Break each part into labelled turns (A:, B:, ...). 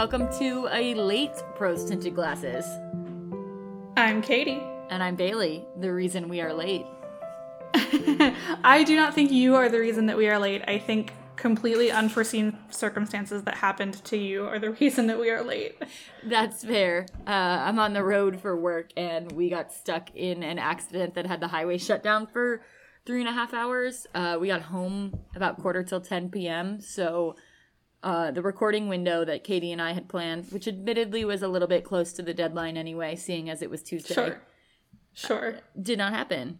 A: welcome to a late Prose Tinted Glasses.
B: I'm Katie.
A: And I'm Bailey, the reason we are late.
B: I do not think you are the reason that we are late. I think completely unforeseen circumstances that happened to you are the reason that we are late.
A: That's fair. Uh, I'm on the road for work and we got stuck in an accident that had the highway shut down for three and a half hours. Uh, we got home about quarter till 10 p.m. So uh, the recording window that Katie and I had planned, which admittedly was a little bit close to the deadline anyway, seeing as it was Tuesday,
B: Sure. Sure.
A: did not happen.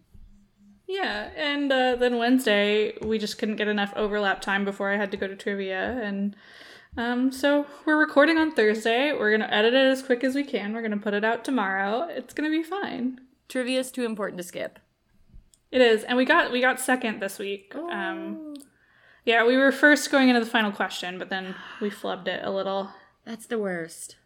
B: Yeah, and uh, then Wednesday we just couldn't get enough overlap time before I had to go to trivia, and um, so we're recording on Thursday. We're gonna edit it as quick as we can. We're gonna put it out tomorrow. It's gonna be fine.
A: Trivia's too important to skip.
B: It is, and we got we got second this week. Um, yeah, we were first going into the final question, but then we flubbed it a little.
A: That's the worst.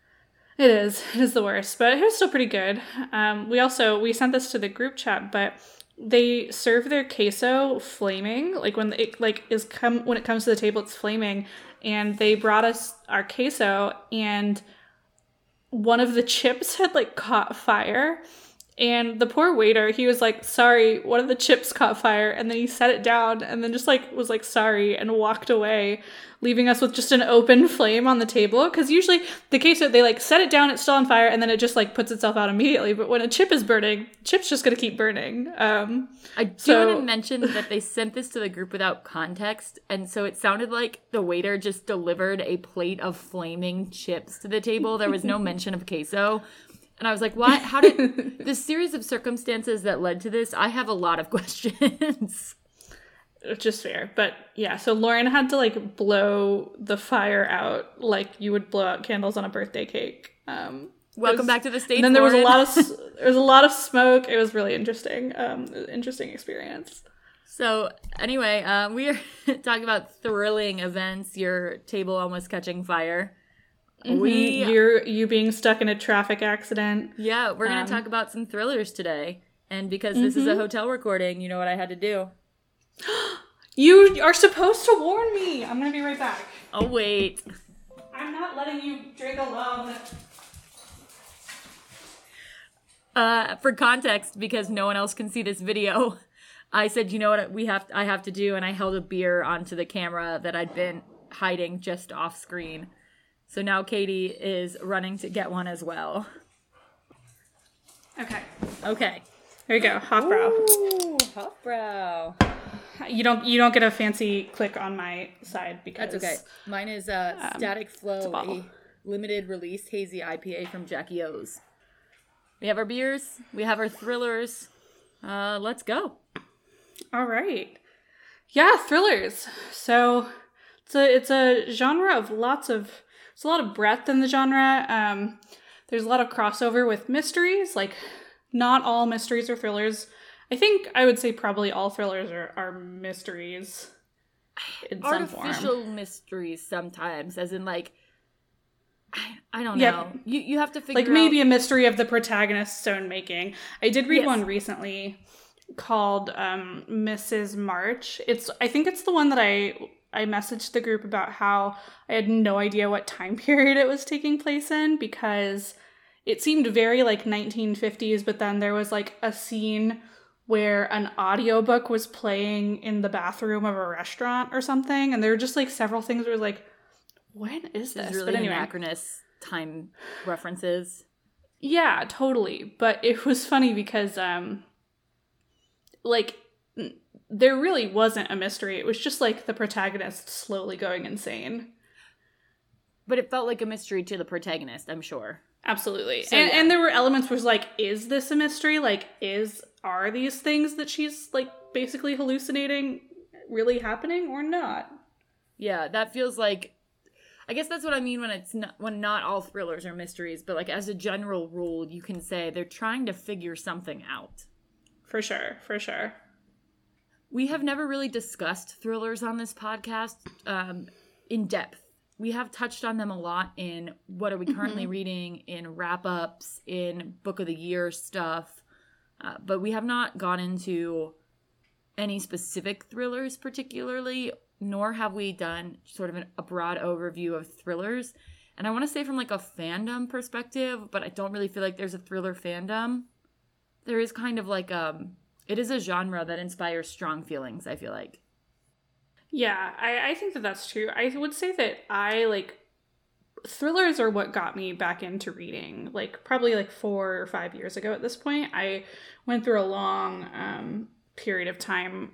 B: It is. It is the worst, but it was still pretty good. Um, we also we sent this to the group chat, but they serve their queso flaming. Like when it like is come when it comes to the table, it's flaming. And they brought us our queso, and one of the chips had like caught fire. And the poor waiter, he was like, "Sorry, one of the chips caught fire," and then he set it down, and then just like was like, "Sorry," and walked away, leaving us with just an open flame on the table. Because usually the queso, they like set it down, it's still on fire, and then it just like puts itself out immediately. But when a chip is burning, chip's just gonna keep burning. Um,
A: I do
B: So-
A: want to mention that they sent this to the group without context, and so it sounded like the waiter just delivered a plate of flaming chips to the table. There was no mention of queso. And I was like, why? How did the series of circumstances that led to this? I have a lot of questions.
B: which is fair. But yeah, so Lauren had to like blow the fire out like you would blow out candles on a birthday cake. Um,
A: Welcome
B: was-
A: back to the stage.
B: And then there was a lot of there was a lot of smoke. It was really interesting. Um, it was an interesting experience.
A: So anyway, uh, we are talking about thrilling events. Your table almost catching fire. We
B: You're you being stuck in a traffic accident.
A: yeah, we're gonna
B: Um,
A: talk about some thrillers today. And because this is a hotel recording, you know what I had to do.
B: You are supposed to warn me. I'm gonna be right back.
A: Oh wait.
B: I'm not letting you drink alone.
A: Uh, for context, because no one else can see this video, I said, you know what we have I have to do, and I held a beer onto the camera that I'd been hiding just off screen. So now Katie is running to get one as well.
B: Okay,
A: Okay.
B: there you go. Hot brow.
A: Ooh, hot brow.
B: You don't you don't get a fancy click on my side because
A: That's okay. Mine is uh, Static Flow, a limited release hazy IPA from Jackie O's. We have our beers, we have our thrillers. Uh, let's go.
B: All right. Yeah, thrillers. So it's a it's a genre of lots of there's a lot of breadth in the genre. Um, there's a lot of crossover with mysteries. Like, not all mysteries are thrillers. I think I would say probably all thrillers are, are mysteries in some form.
A: Artificial mysteries sometimes, as in like, I, I don't
B: Yep.
A: know. You you have to figure out.
B: like maybe
A: out,
B: a mystery of the protagonist's own making. I did read
A: Yes.
B: one recently called um, Mrs. March. It's I think it's the one that I I messaged the group about how I had no idea what time period it was taking place in because it seemed very like 1950s, but then there was like a scene where an audiobook was playing in the bathroom of a restaurant or something, and there were just like several things where it was like, when is this?
A: This really
B: but anyway,
A: anachronous time references.
B: yeah, totally. But it was funny because um like there really wasn't a mystery. It was just like the protagonist slowly going insane.
A: But it felt like a mystery to the protagonist, I'm sure.
B: Absolutely.
A: So,
B: and
A: yeah.
B: and there were elements where it's like is this a mystery? Like is are these things that she's like basically hallucinating really happening or not?
A: Yeah, that feels like I guess that's what I mean when it's not when not all thrillers are mysteries, but like as a general rule, you can say they're trying to figure something out.
B: For sure, for sure.
A: We have never really discussed thrillers on this podcast um, in depth. We have touched on them a lot in what are we currently reading, in wrap ups, in book of the year stuff, uh, but we have not gone into any specific thrillers particularly, nor have we done sort of an, a broad overview of thrillers. and I want to say from like a fandom perspective, but I don't really feel like there's a thriller fandom. There is kind of like um it is a genre that inspires strong feelings, I feel like.
B: Yeah, I, I think that that's true. I would say that I like thrillers are what got me back into reading. Like probably like four or five years ago at this point, I went through a long um, period of time,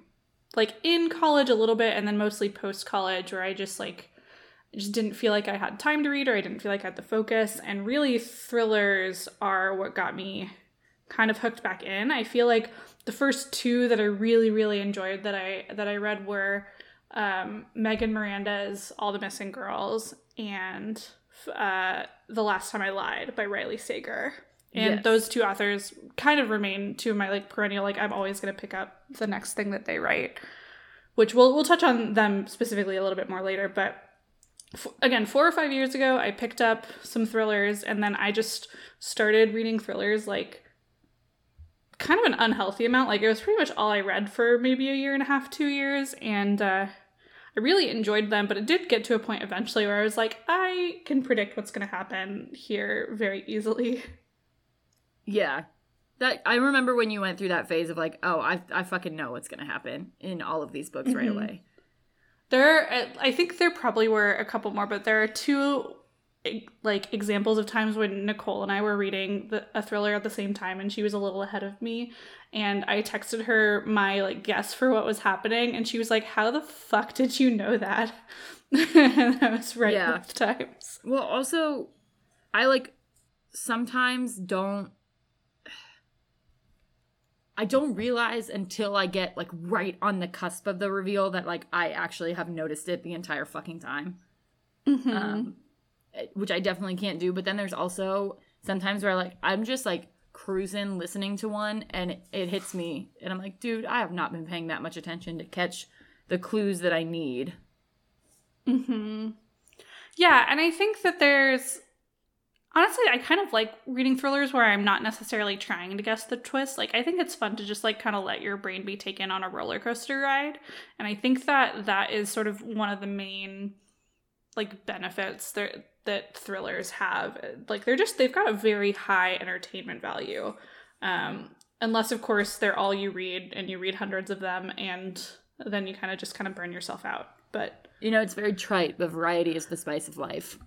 B: like in college a little bit, and then mostly post college, where I just like just didn't feel like I had time to read or I didn't feel like I had the focus. And really, thrillers are what got me kind of hooked back in. I feel like the first two that I really really enjoyed that I that I read were um, Megan Miranda's All the Missing Girls and uh, The Last Time I Lied by Riley Sager. And
A: Yes.
B: those two authors kind of remain two of my like perennial like I'm always going to pick up the next thing that they write, which we'll we'll touch on them specifically a little bit more later, but f- again, 4 or 5 years ago I picked up some thrillers and then I just started reading thrillers like kind of an unhealthy amount. Like it was pretty much all I read for maybe a year and a half, 2 years and uh I really enjoyed them, but it did get to a point eventually where I was like, I can predict what's going to happen here very easily.
A: Yeah. That I remember when you went through that phase of like, oh, I I fucking know what's gonna happen in all of these books right
B: Mhm.
A: away.
B: There, are, I think there probably were a couple more, but there are two like examples of times when Nicole and I were reading the, a thriller at the same time, and she was a little ahead of me, and I texted her my like guess for what was happening, and she was like, "How the fuck did you know that?" and I was right
A: Yeah.
B: both times.
A: Well, also, I like sometimes don't. I don't realize until I get like right on the cusp of the reveal that like I actually have noticed it the entire fucking time.
B: Mhm.
A: Um, which I definitely can't do. But then there's also sometimes where like I'm just like cruising listening to one and it, it hits me and I'm like, dude, I have not been paying that much attention to catch the clues that I need.
B: hmm Yeah, and I think that there's honestly, I kind of like reading thrillers where I'm not necessarily trying to guess the twist. Like, I think it's fun to just like kind of let your brain be taken on a roller coaster ride, and I think that that is sort of one of the main like benefits that that thrillers have. Like, they're just they've got a very high entertainment value. Um, unless of course they're all you read and you read hundreds of them and then you kind of just kind of burn yourself out. But
A: You know, it's very trite, but variety is the spice of life.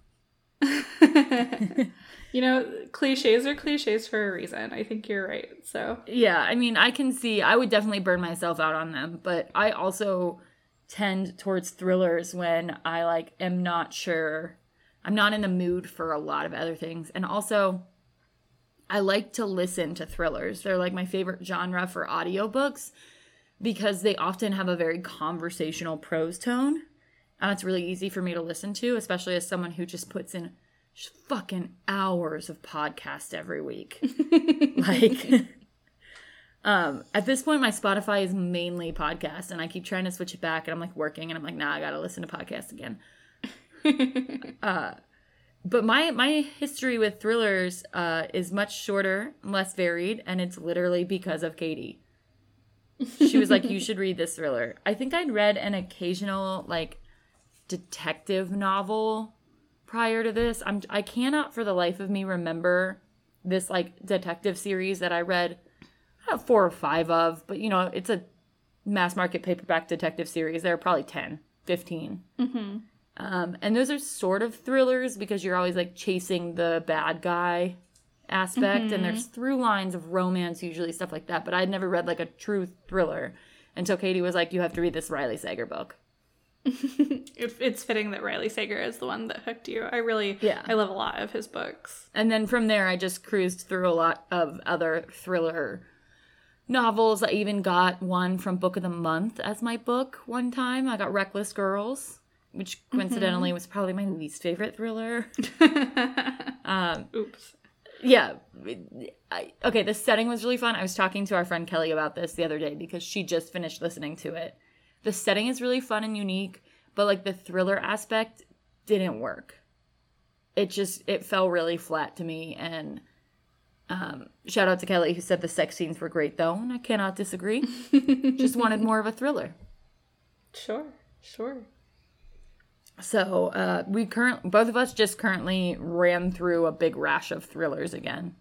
B: you know, cliches are cliches for a reason. I think you're right. So,
A: Yeah, I mean, I can see I would definitely burn myself out on them, but I also tend towards thrillers when I like am not sure. I'm not in the mood for a lot of other things. And also I like to listen to thrillers. They're like my favorite genre for audiobooks because they often have a very conversational prose tone. And it's really easy for me to listen to, especially as someone who just puts in fucking hours of podcast every week. like um at this point my spotify is mainly podcast and i keep trying to switch it back and i'm like working and i'm like nah i gotta listen to podcasts again. Uh but my my history with thrillers uh is much shorter less varied and it's literally because of katie. She was like you should read this thriller. I think i'd read an occasional like detective novel prior to this. I'm i cannot for the life of me remember this like detective series that i read have four or five of, but you know, it's a mass market paperback detective series. There are probably 10, 15.
B: mm-hmm.
A: Um, and those are sort of thrillers because you're always like chasing the bad guy aspect, and there's through lines of romance, usually stuff like that. But I'd never read like a true thriller until Katie was like, You have to read this Riley Sager book.
B: it's fitting that Riley Sager is the one that hooked you. I really,
A: Yeah.
B: I love a lot of his books.
A: And then from there, I just cruised through a lot of other thriller novels. I even got one from Book of the Month as my book one time. I got Reckless Girls, which coincidentally was probably my least favorite thriller. um,
B: Oops.
A: yeah. I, okay, the setting was really fun. I was talking to our friend Kelly about this the other day because she just finished listening to it. The setting is really fun and unique, but like the thriller aspect didn't work. It just it fell really flat to me and um, shout out to Kelly who said the sex scenes were great though, and I cannot disagree. just wanted more of a thriller.
B: Sure, sure.
A: So uh, we current both of us just currently ran through a big rash of thrillers again.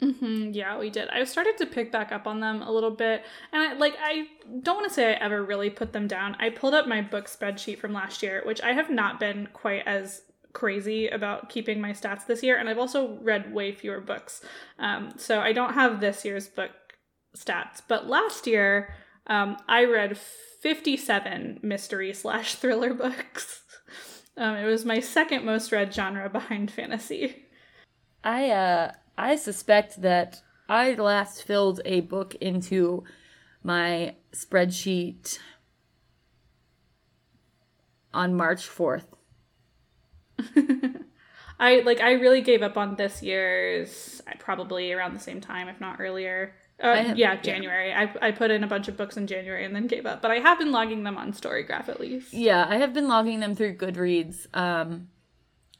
B: Mm-hmm, yeah, we did. I started to pick back up on them a little bit, and I like I don't want to say I ever really put them down. I pulled up my book spreadsheet from last year, which I have not been quite as crazy about keeping my stats this year, and I've also read way fewer books. Um, so I don't have this year's book stats, but last year um, I read fifty-seven mystery slash thriller books. Um, it was my second most read genre behind fantasy.
A: I uh I suspect that I last filled a book into my spreadsheet on March 4th.
B: I like I really gave up on this year's probably around the same time, if not earlier. Uh,
A: have-
B: yeah, January. I, I put in a bunch of books in January and then gave up, but I have been logging them on Storygraph at least.
A: Yeah, I have been logging them through Goodreads. Um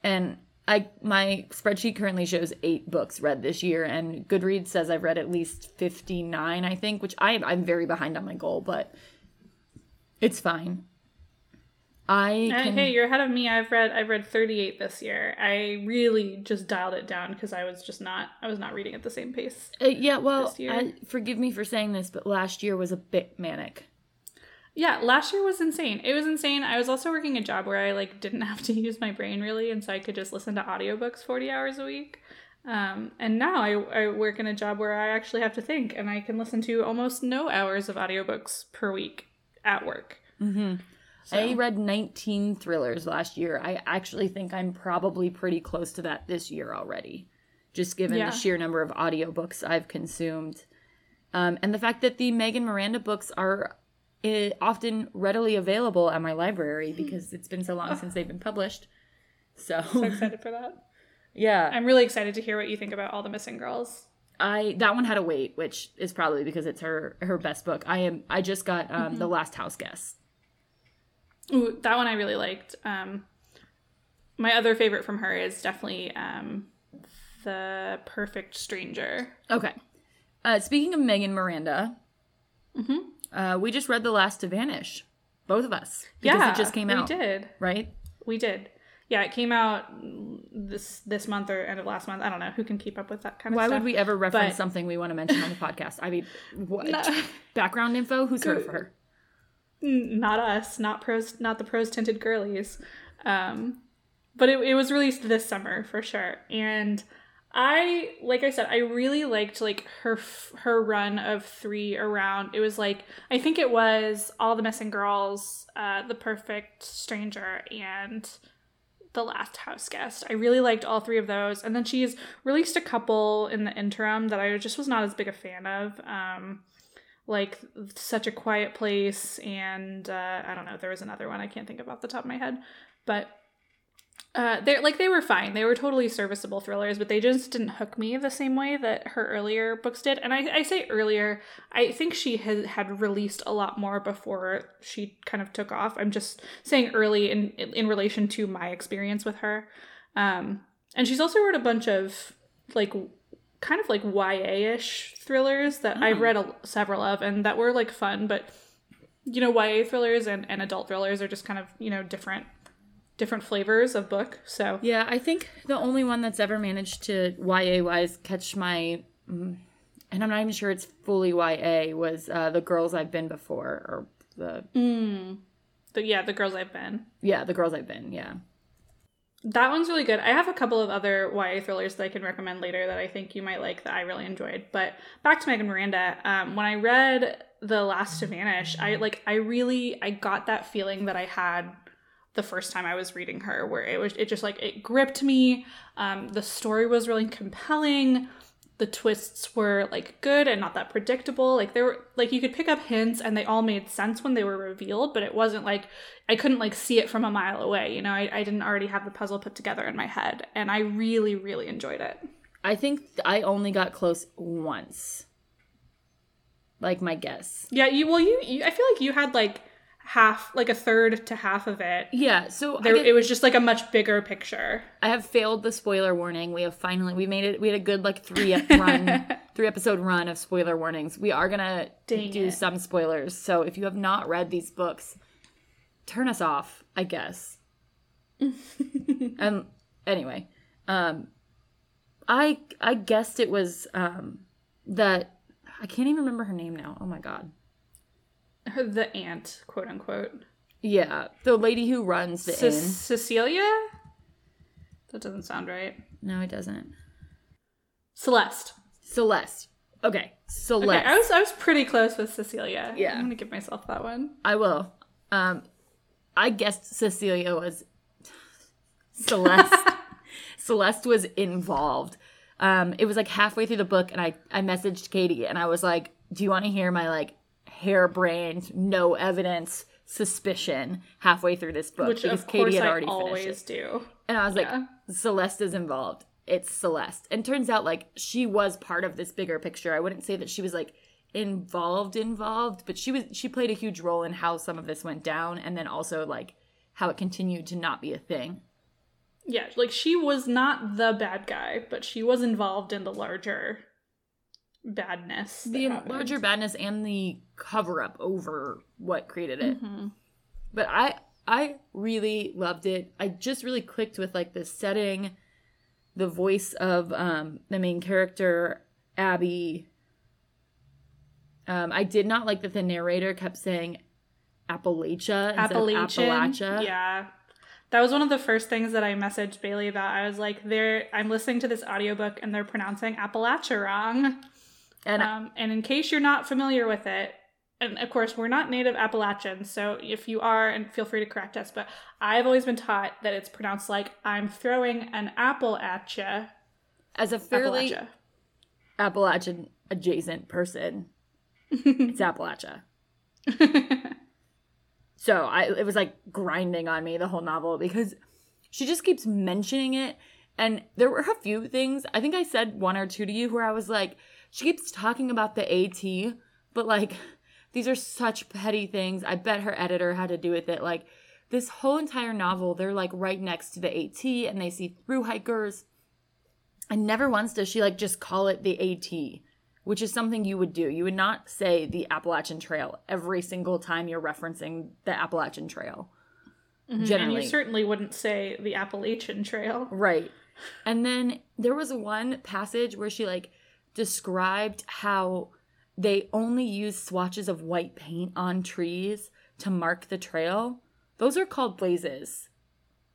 A: and I my spreadsheet currently shows 8 books read this year and Goodreads says I've read at least 59, I think, which I I'm very behind on my goal, but it's fine. I
B: Uh,
A: can
B: hey, you're ahead of me. I've read I've read 38 this year. I really just dialed it down because I was just not I was not reading at the same pace.
A: Uh, yeah, well. I, forgive me for saying this, but last year was a bit manic.
B: Yeah, last year was insane. It was insane. I was also working a job where I like didn't have to use my brain really, and so I could just listen to audiobooks 40 hours a week. Um, and now I, I work in a job where I actually have to think, and I can listen to almost no hours of audiobooks per week at work.
A: Mm-hmm. I read 19 thrillers last year. I actually think I'm probably pretty close to that this year already, just given
B: Yeah.
A: the sheer number of audiobooks I've consumed. Um, and the fact that the Megan Miranda books are uh, often readily available at my library because it's been so long since they've been published. So,
B: So excited for that.
A: yeah,
B: I'm really excited to hear what you think about all the missing girls.
A: I that one had to wait, which is probably because it's her her best book. I am I just got um, the Last House Guest.
B: Ooh, that one I really liked. Um, my other favorite from her is definitely um, the Perfect Stranger.
A: Okay. Uh, speaking of Megan Miranda, uh, we just read The Last to Vanish, both of us. Because
B: yeah,
A: it just came out.
B: we did.
A: right?
B: We did. Yeah, it came out this this month or end of last month. I don't know who can keep up with that kind of
A: Why
B: stuff.
A: Why would we ever reference
B: But-
A: something we want to mention on the podcast? I mean, what
B: No.
A: background info? Who's heard of her?
B: Not us, not pros, not the pros tinted girlies. Um, but it, it was released this summer for sure, and I like I said, I really liked like her her run of three around. It was like I think it was all the missing girls, uh, the perfect stranger, and the last house guest. I really liked all three of those, and then she's released a couple in the interim that I just was not as big a fan of. Um, like such a quiet place and uh, i don't know there was another one i can't think of off the top of my head but uh, they're like they were fine. They were totally serviceable thrillers but they just didn't hook me the same way that her earlier books did and i, I say earlier i think she had, had released a lot more before she kind of took off. I'm just saying early in in relation to my experience with her um, and she's also wrote a bunch of like kind of like YA-ish thrillers that I've read a, several of and that were like fun, but you know, YA thrillers and, and adult thrillers are just kind of, you know, different different flavors of book. So
A: Yeah, I think the only one that's ever managed to YA wise catch my, mm, and I'm not even sure it's fully YA, was uh, The Girls I've Been Before, or the,
B: the, yeah, the girls I've been.
A: yeah, The Girls I've Been, yeah.
B: That one's really good. I have a couple of other YA thrillers that I can recommend later that I think you might like that I really enjoyed. But back to Megan Miranda. Um, when I read The Last to Vanish, I like I really I got that feeling that I had the first time I was reading her, where it was it just like it gripped me. Um, the story was really compelling. The twists were like good and not that predictable. Like there were like you could pick up hints and they all made sense when they were revealed, but it wasn't like I couldn't like see it from a mile away. You know, I, I didn't already have the puzzle put together in my head, and I really really enjoyed it.
A: I think I only got close once. Like my guess.
B: Yeah, you well you, you I feel like you had like half like a third to half of it.
A: Yeah, so
B: There,
A: get-
B: it was just like a much bigger picture.
A: I have failed the spoiler warning. We have finally we made it. We had a good like three ep- run, three episode run of spoiler warnings. We are gonna
B: Dang
A: do
B: it.
A: some spoilers. So if you have not read these books, turn us off. I guess. and Anyway, um, I I guessed it was um that I can't even remember her name now. Oh my god.
B: Her, the aunt, quote unquote.
A: Yeah, the lady who runs the
B: Ce-
A: inn.
B: Cecilia? That doesn't sound right.
A: No, it doesn't.
B: Celeste.
A: Celeste. Okay, Celeste.
B: Okay, I was I was pretty close with Cecilia.
A: Yeah.
B: I'm gonna give myself that one.
A: I will. Um, I guessed Cecilia was Celeste. Celeste was involved. Um, it was like halfway through the book, and I I messaged Katie, and I was like, "Do you want to hear my like harebrained, no evidence suspicion halfway through this book?"
B: Which
A: because Katie had
B: I
A: already finished it.
B: always do.
A: And I was like, Celeste is involved. It's Celeste. And turns out like she was part of this bigger picture. I wouldn't say that she was like involved involved, but she was she played a huge role in how some of this went down and then also like how it continued to not be a thing.
B: Yeah, like she was not the bad guy, but she was involved in the larger badness.
A: The larger badness and the cover up over what created it.
B: Mhm.
A: But I I really loved it. I just really clicked with like the setting, the voice of um the main character, Abby. Um I did not like that the narrator kept saying Appalachia
B: Appalachian.
A: Appalachia.
B: Yeah. That was one of the first things that I messaged Bailey about. I was like, "They're I'm listening to this audiobook and they're pronouncing Appalachia wrong."
A: And
B: Um, and in case you're not familiar with it, and of course we're not native Appalachians, so if you are, and feel free to correct us, but I've always been taught that it's pronounced like "I'm throwing an apple at you."
A: as a fairly
B: Appalachia.
A: Appalachian adjacent person, it's Appalachia. So I it was like grinding on me the whole novel because she just keeps mentioning it. And there were a few things, I think I said one or two to you where I was like, she keeps talking about the AT, but like these are such petty things. I bet her editor had to do with it. Like this whole entire novel, they're like right next to the AT and they see through hikers. And never once does she like just call it the AT which is something you would do. You would not say the Appalachian Trail every single time you're referencing the Appalachian Trail. Mm-hmm.
B: and
A: Generally.
B: you certainly wouldn't say the Appalachian Trail.
A: Right. And then there was one passage where she like described how they only use swatches of white paint on trees to mark the trail. Those are called blazes.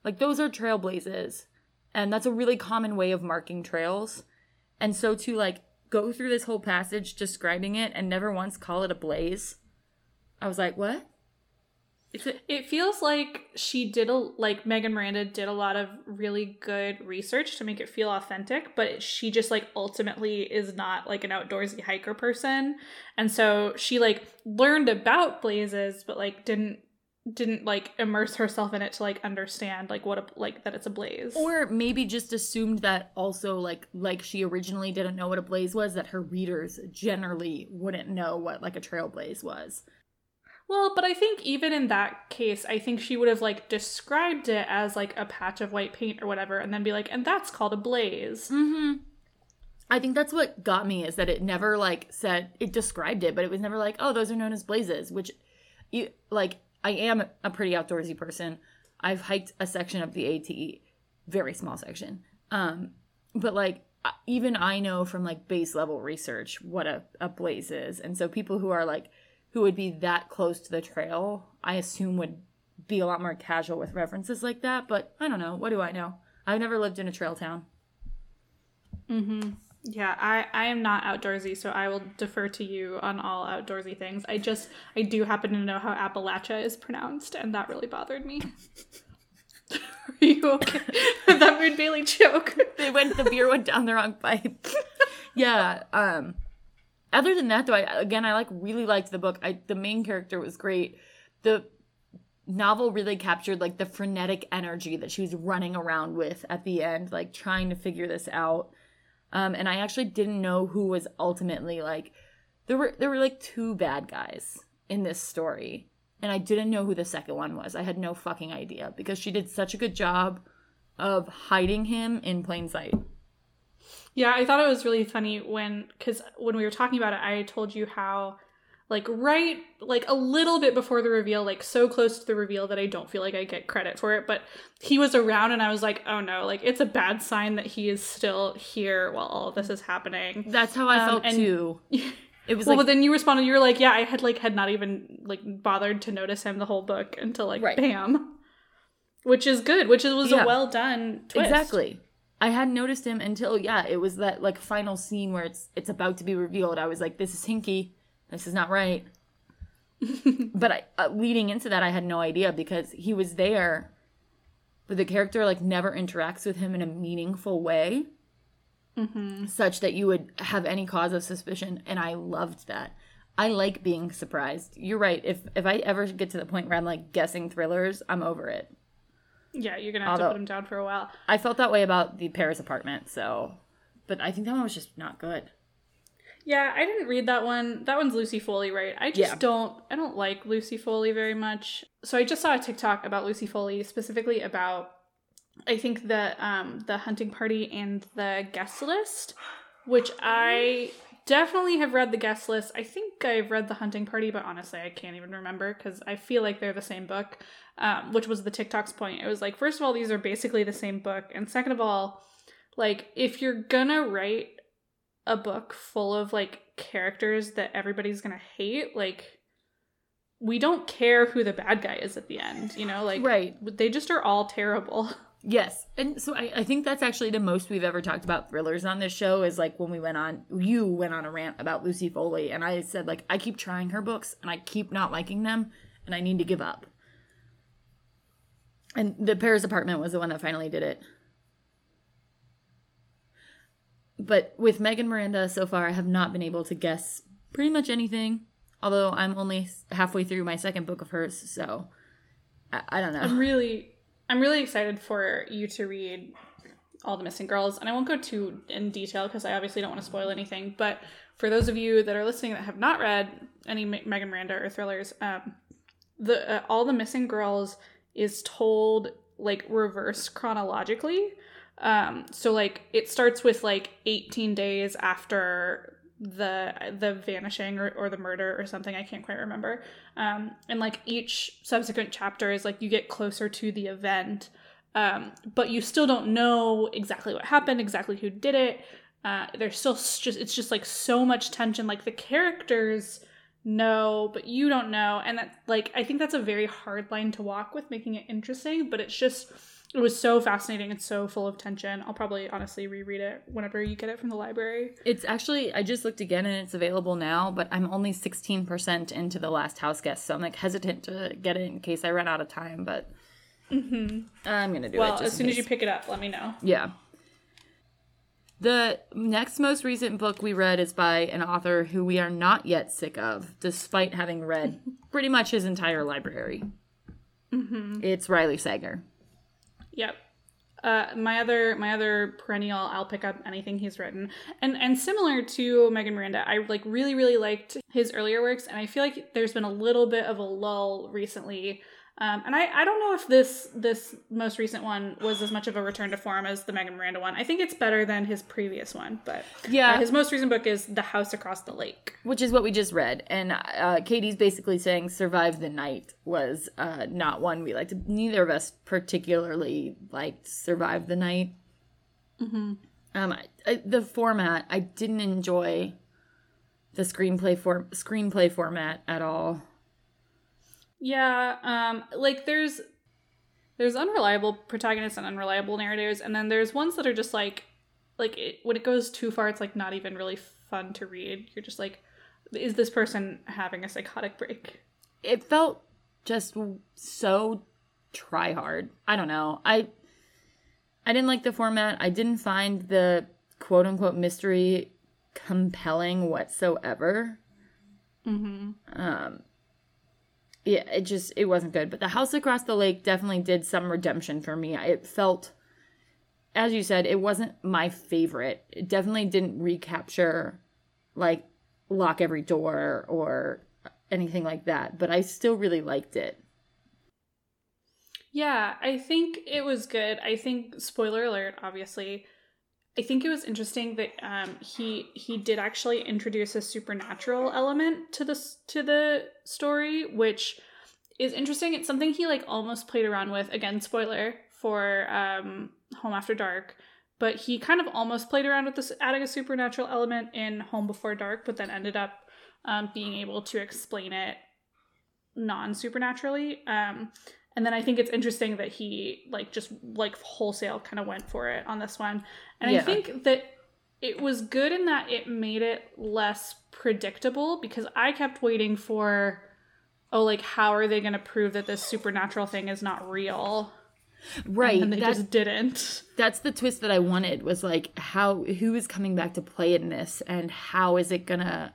A: Like those are trail blazes. And that's a really common way of marking trails. And so to like go through this whole passage describing it and never once call it a blaze, I was like, what? It's a,
B: It feels like she did a like Megan Miranda did a lot of really good research to make it feel authentic, but she just like ultimately is not like an outdoorsy hiker person. And so she like learned about blazes but like didn't didn't like immerse herself in it to like understand like what a like that it's a blaze.
A: or maybe just assumed that also like like she originally didn't know what a blaze was that her readers generally wouldn't know what like a trail blaze was
B: Well, but I think even in that case, I think she would have like described it as like a patch of white paint or whatever, and then be like, and that's called a blaze.
A: mm-hmm i think that's what got me is that it never like said it described it but it was never like oh those are known as blazes which you like i am a pretty outdoorsy person i've hiked a section of the ate very small section um but like even i know from like base level research what a, a blaze is and so people who are like who would be that close to the trail i assume would be a lot more casual with references like that but i don't know what do i know i've never lived in a trail town
B: Mm-hmm. Yeah, I I am not outdoorsy, so I will defer to you on all outdoorsy things. I just I do happen to know how Appalachia is pronounced, and that really bothered me. Are you okay? that made Bailey choke.
A: they went the beer went down the wrong pipe yeah um other than that though i again i like really liked the book. I the main character was great. The novel really captured like the frenetic energy that she was running around with at the end like trying to figure this out. Um and i actually didn't know who was ultimately like there were there were like two bad guys in this story and i didn't know who the second one was. I had no fucking idea because she did such a good job of hiding him in plain sight
B: Yeah, I thought it was really funny when because when we were talking about it, I told you how like right like a little bit before the reveal like so close to the reveal that i don't feel like i get credit for it but he was around and i was like oh no like it's a bad sign that he is still here while all this is happening
A: That's how I
B: Um,
A: felt
B: and-
A: too. It was
B: well
A: like
B: but then you responded you were like yeah i had like had not even like bothered to notice him the whole book until like
A: Right.
B: bam which is good which is, was
A: Yeah.
B: a well done twist
A: exactly. I hadn't noticed him until yeah, it was that like final scene where it's it's about to be revealed. I was like, this is hinky. This is not right. but I, uh, leading into that, I had no idea because he was there, but the character like never interacts with him in a meaningful way, such that you would have any cause of suspicion. And I loved that. I like being surprised. You're right. If if I ever get to the point where I'm like guessing thrillers, I'm over it.
B: Yeah you're gonna have to put him down for a while
A: I felt that way about the Paris apartment. So, but I think that one was just not good.
B: Yeah, I didn't read that one. That one's Lucy Foley, right? I just
A: Yeah.
B: don't I don't like Lucy Foley very much. So I just saw a TikTok about Lucy Foley, specifically about I think the um the hunting party and the guest list, which I definitely have read the guest list. I think I've read the hunting party, but honestly I can't even remember because I feel like they're the same book. Um, which was the TikTok's point. It was like, first of all, these are basically the same book, and second of all, like if you're gonna write a book full of like characters that everybody's gonna hate like we don't care who the bad guy is at the end you know like
A: Right.
B: they just are all terrible
A: Yes. And so I, I think that's actually the most we've ever talked about thrillers on this show is like when we went on, you went on a rant about Lucy Foley. And I said, like, I keep trying her books and I keep not liking them and I need to give up. And the Paris apartment was the one that finally did it. But with Megan Miranda so far, I have not been able to guess pretty much anything. Although I'm only halfway through my second book of hers, so I, I don't know.
B: i'm really i'm really excited for you to read all the missing girls and i won't go too in detail because i obviously don't want to spoil anything but for those of you that are listening that have not read any Me- megan miranda or thrillers um the uh, all the missing girls is told like reverse chronologically. Um so like it starts with like 18 days after the the vanishing or, or the murder or something i can't quite remember. Um and like each subsequent chapter is like you get closer to the event um but you still don't know exactly what happened exactly who did it. Uh there's still just it's just like so much tension. Like the characters know but you don't know. And that like i think that's a very hard line to walk with making it interesting but it's just it was so fascinating and so full of tension i'll probably honestly reread it whenever you get it from the library
A: It's actually I just looked again and it's available now, but I'm only 16% into the last house guest, so I'm like hesitant to get it in case I run out of time, but mm-hmm. I'm gonna do
B: well
A: it. just
B: as soon as you pick it up let me know
A: Yeah. The next most recent book we read is by an author who we are not yet sick of, despite having read pretty much his entire library. Mm-hmm. It's Riley Sager.
B: Yep. Uh, my other my other perennial I'll pick up anything he's written and and similar to Megan Miranda I like really really liked his earlier works and I feel like there's been a little bit of a lull recently um, and I, I don't know if this this most recent one was as much of a return to form as the Megan Miranda one I think it's better than his previous one but
A: Yeah.
B: uh, his most recent book is The House Across the Lake
A: which is what we just read. And uh, Katie's basically saying "Survive the Night" was uh, not one we liked. Neither of us particularly liked "Survive the Night." Mm-hmm. Um, I, I, the format I didn't enjoy the screenplay for screenplay format at all.
B: Yeah, um like there's there's unreliable protagonists and unreliable narrators and then there's ones that are just like like it, when it goes too far it's like not even really fun to read. You're just like is this person having a psychotic break?
A: It felt just so try hard. I don't know. I I didn't like the format. I didn't find the quote unquote mystery compelling whatsoever.
B: Mhm.
A: um yeah it just it wasn't good. But the house across the lake definitely did some redemption for me. It felt as you said it wasn't my favorite. It definitely didn't recapture like lock every door or anything like that but i still really liked it.
B: Yeah, I think it was good. I think spoiler alert obviously I think it was interesting that um, he he did actually introduce a supernatural element to this to the story, which is interesting. It's something he like almost played around with. Again, spoiler for um, Home After Dark, but he kind of almost played around with this adding a supernatural element in Home Before Dark, but then ended up um, being able to explain it non supernaturally. Um, and then I think it's interesting that he like just like wholesale kind of went for it on this one. And
A: Yeah.
B: I think that it was good in that it made it less predictable because I kept waiting for oh like how are they going to prove that this supernatural thing is not real?
A: Right.
B: And they
A: That's
B: just didn't.
A: that's the twist that I wanted was like how who is coming back to play in this and how is it gonna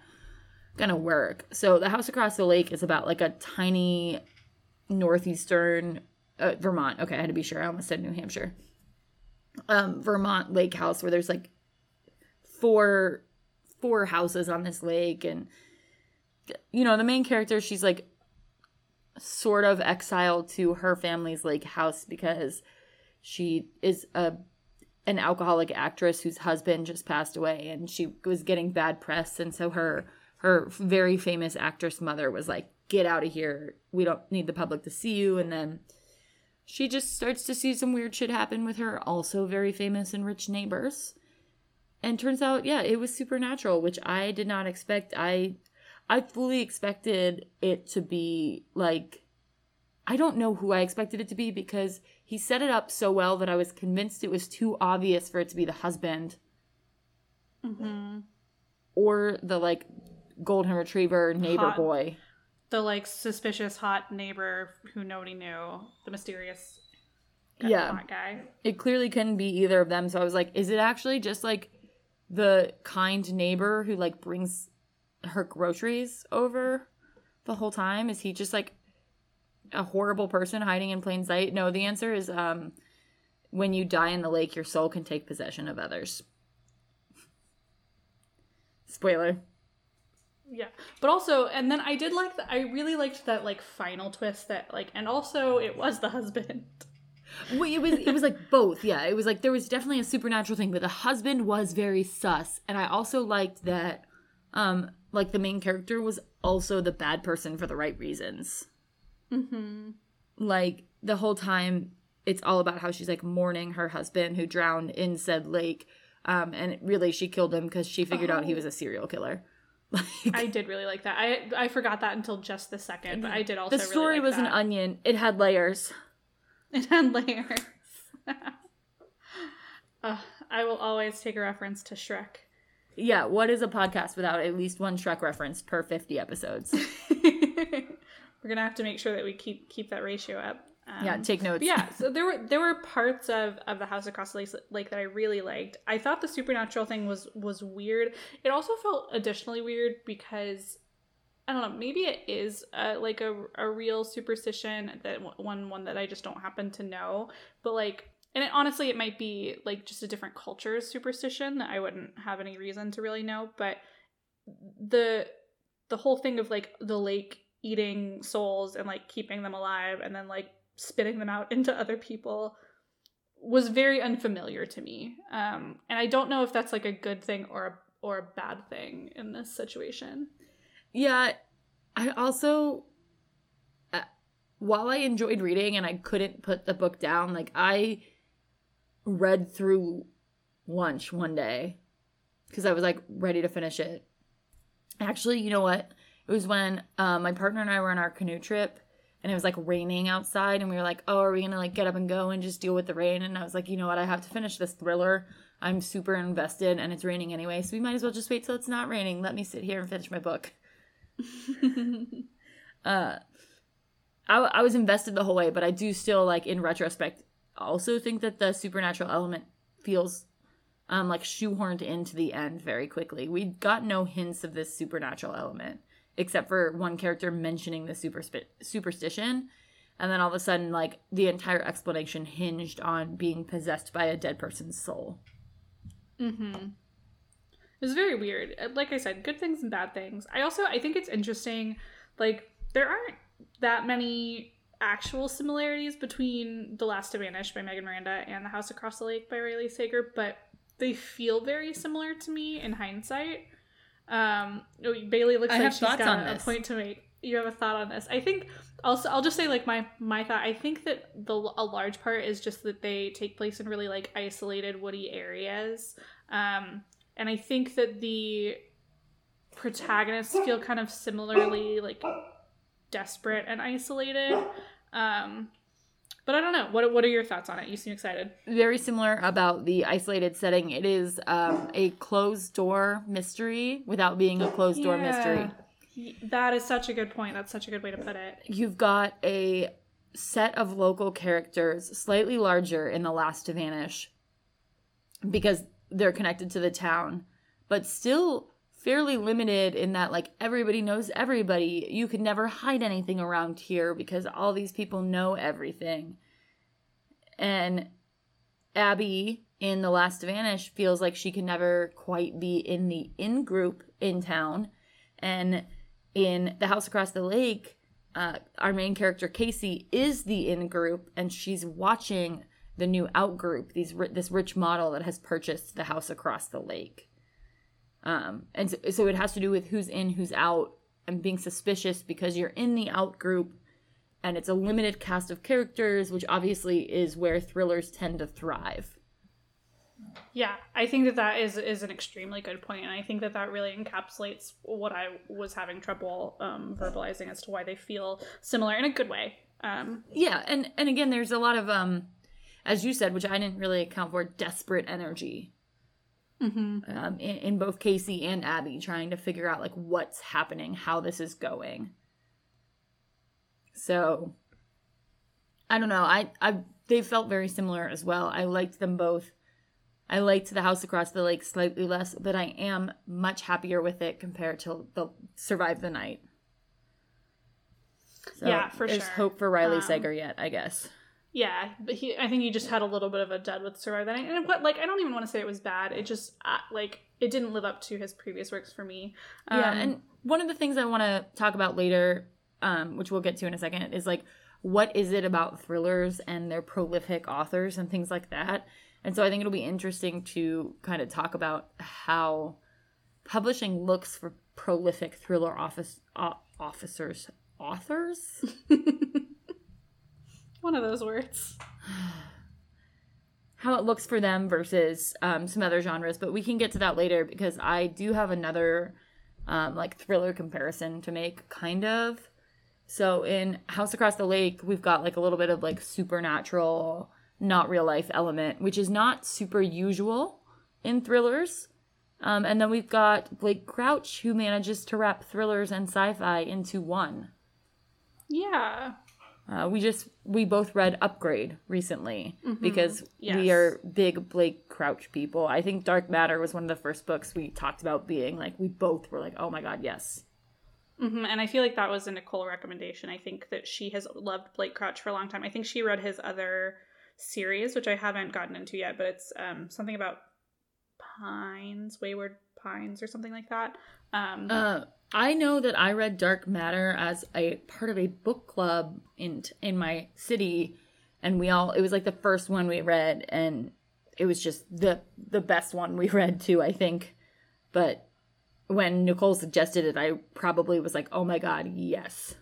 A: gonna work. So the house across the lake is about like a tiny northeastern uh, Vermont. Okay, I had to be sure. I almost said New Hampshire. Um, Vermont lake house where there's like four four houses on this lake and you know the main character she's like sort of exiled to her family's lake house because she is a an alcoholic actress whose husband just passed away and she was getting bad press and so her her very famous actress mother was like get out of here we don't need the public to see you and then she just starts to see some weird shit happen with her also very famous and rich neighbors and turns out yeah it was supernatural which i did not expect i i fully expected it to be like I don't know who I expected it to be because he set it up so well that I was convinced it was too obvious for it to be the husband
B: Mm-hmm.
A: or the like golden retriever neighbor
B: Hot.
A: boy.
B: The like suspicious hot neighbor who nobody knew, the mysterious
A: Yeah.
B: hot guy.
A: It clearly couldn't be either of them. So I was like, is it actually just like the kind neighbor who like brings her groceries over the whole time? Is he just like a horrible person hiding in plain sight? No, the answer is um when you die in the lake, your soul can take possession of others. Spoiler.
B: Yeah, but also, and then I did like that. I really liked that like final twist that like, and also it was the husband.
A: Well, it was it was like both. Yeah, it was like there was definitely a supernatural thing, but the husband was very sus, and I also liked that, um, like the main character was also the bad person for the right reasons.
B: Mm-hmm.
A: Like the whole time, it's all about how she's like mourning her husband who drowned in said lake, um, and really she killed him because she figured out he
B: Oh.
A: was a serial killer. Like
B: I did really like that. I I forgot that until just the second, but I did also.
A: the story
B: really like
A: was an onion; it had layers.
B: It had layers. uh, I will always take a reference to Shrek.
A: Yeah, what is a podcast without at least one Shrek reference per fifty episodes?
B: We're gonna have to make sure that we keep keep that ratio up. Um,
A: yeah, take notes.
B: Yeah, so there were there were parts of of the House Across the Lake, Lake that I really liked. I thought the supernatural thing was was weird. It also felt additionally weird because I don't know, maybe it is uh, like a a real superstition that one one that I just don't happen to know, but like. And it, honestly, it might be like just a different culture's superstition that I wouldn't have any reason to really know. But the the whole thing of like the lake eating souls and like keeping them alive and then like spitting them out into other people was very unfamiliar to me. Um, and I don't know if that's like a good thing or a or a bad thing in this situation.
A: Yeah, I also, uh, while I enjoyed reading and I couldn't put the book down, like I read through lunch one day because I was like ready to finish it. Actually, you know what? It was when uh, my partner and I were on our canoe trip and it was like raining outside and we were like, oh, are we gonna like get up and go and just deal with the rain? And I was like, you know what? I have to finish this thriller. I'm super invested and it's raining anyway, so we might as well just wait till it's not raining. Let me sit here and finish my book. uh I, I was invested the whole way but i do still like in retrospect also think that the supernatural element feels um like shoehorned into the end very quickly we got no hints of this supernatural element except for one character mentioning the super superstition and then all of a sudden like the entire explanation hinged on being possessed by a dead person's soul
B: Mm-hmm. It was very weird. Uh, Like I said, good things and bad things. I also I think it's interesting. Like there aren't that many actual similarities between The Last to Vanish by Megan Miranda and The House Across the Lake by Riley Sager, but they feel very similar to me in hindsight. Um, oh, Bailey looks
A: I
B: like she's got a
A: this.
B: point to make. You have a thought on this? I think also I'll just say like my my thought. I think that the a large part is just that they take place in really like isolated woody areas, um, and I think that the protagonists feel kind of similarly like desperate and isolated. Um, but I don't know. What what are your thoughts on it? You seem excited.
A: Very similar about the isolated setting. It is um, a closed door mystery without being a closed door mystery.
B: That is such a good point. That's such a good way to put it.
A: You've got a set of local characters, slightly larger in The Last to Vanish, because they're connected to the town, but still fairly limited in that, like, everybody knows everybody. You could never hide anything around here because all these people know everything. And Abby in The Last Vanish feels like she can never quite be in the in group in town. And in The House Across the Lake, uh, our main character Casey is the in group, and she's watching the new out group. These this rich model that has purchased the house across the lake. Um, and so, so it has to do with who's in, who's out, and being suspicious because you're in the out group, and it's a limited cast of characters, which obviously is where thrillers tend to thrive.
B: Yeah, I think that that is is an extremely good point, and I think that that really encapsulates what I was having trouble um, verbalizing as to why they feel similar in a good way. Um,
A: Yeah, and and again, there's a lot of um, as you said, which I didn't really account for, desperate energy. Um, in, in both Casey and Abby, trying to figure out like what's happening, how this is going. So, I don't know. I I they felt very similar as well. I liked them both. I liked the house across the lake slightly less, but I am much happier with it compared to the Survive the Night. So
B: Yeah, for
A: there's
B: sure.
A: hope for Riley
B: Um,
A: Sager yet, I guess.
B: Yeah, but he, I think he just had a little bit of a dud with Survive That Night, and what like I don't even want to say it was bad. It just uh, like it didn't live up to his previous works for me.
A: yeah,
B: Um,
A: and one of the things I want to talk about later, um, which we'll get to in a second, is like what is it about thrillers and their prolific authors and things like that. And so I think it'll be interesting to kind of talk about how publishing looks for prolific thriller office officers authors.
B: one of those words.
A: how it looks for them versus um, some other genres, but we can get to that later because I do have another um, like thriller comparison to make, kind of. So in House Across the Lake, we've got like a little bit of like supernatural, not real life element, which is not super usual in thrillers. Um, and then we've got Blake Crouch, who manages to wrap thrillers and sci-fi into one.
B: Yeah,
A: Uh, we just we both read Upgrade recently because we are big Blake Crouch people. I think Dark Matter was one of the first books we talked about being like we both were like, oh my god, yes.
B: hmm and I feel like that was a Nicole recommendation. I think that she has loved Blake Crouch for a long time. I think she read his other series, which I haven't gotten into yet, but it's um, something about pines, wayward pines, or something like that. Um,
A: Uh, I know that I read Dark Matter as a part of a book club in in my city, and we all it was like the first one we read, and it was just the the best one we read too. I think, but when Nicole suggested it, I probably was like, oh my god, yes.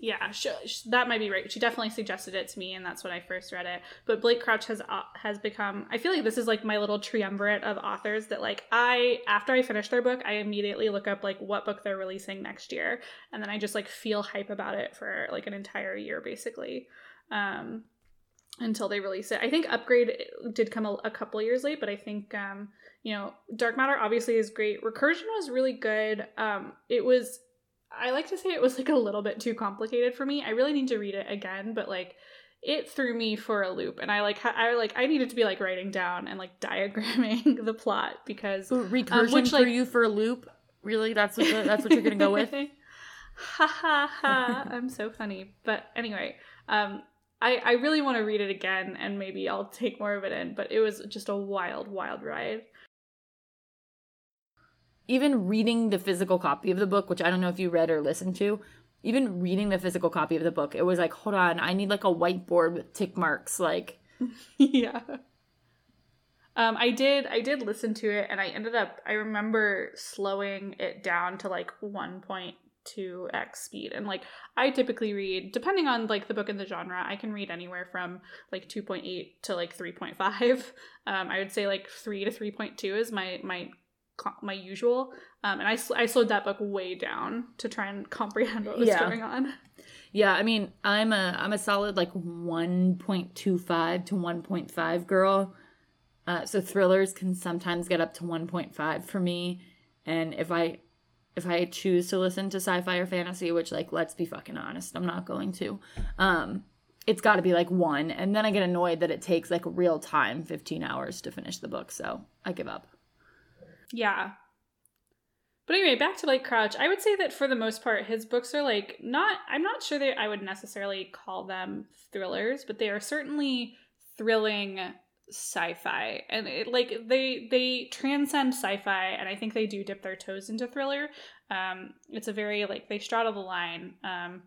B: Yeah, sh sh that might be right. She definitely suggested it to me, and that's when I first read it. But Blake Crouch has uh, has become. I feel like this is like my little triumvirate of authors that like I after I finish their book, I immediately look up like what book they're releasing next year, and then I just like feel hype about it for like an entire year basically. Um, until they release it. I think Upgrade did come a, a couple years late, but I think um, you know Dark Matter obviously is great. Recursion was really good. Um, it was I like to say it was like a little bit too complicated for me. I really need to read it again, but like it threw me for a loop, and I like ha- I like I needed to be like writing down and like diagramming the plot because
A: Recursion
B: which,
A: for
B: like-
A: you for a loop? Really? That's what the, that's what you're gonna go with?
B: ha ha ha! I'm so funny. But anyway, um, I I really want to read it again, and maybe I'll take more of it in. But it was just a wild, wild ride.
A: Even reading the physical copy of the book, which I don't know if you read or listened to, even reading the physical copy of the book, it was like, hold on, I need like a whiteboard with tick marks. Like,
B: yeah. Um, I did I did listen to it and I ended up I remember slowing it down to like 1.2x speed and like I typically read depending on like the book and the genre I can read anywhere from like 2.8 to like 3.5. Um, I would say like 3 to 3.2 is my my my usual um, and I, I slowed that book way down to try and comprehend what was
A: Yeah.
B: going on.
A: Yeah, I mean, I'm a I'm a solid like 1.25 to 1.5 girl. Uh, so thrillers can sometimes get up to 1.5 for me, and if I if I choose to listen to sci-fi or fantasy, which like let's be fucking honest, I'm not going to. Um, it's got to be like one, and then I get annoyed that it takes like real time, 15 hours to finish the book, so I give up.
B: Yeah. But anyway, back to like Crouch. I would say that for the most part, his books are like not. I'm not sure that I would necessarily call them thrillers, but they are certainly thrilling sci-fi, and it, like they they transcend sci-fi, and I think they do dip their toes into thriller. Um, it's a very like they straddle the line. Um,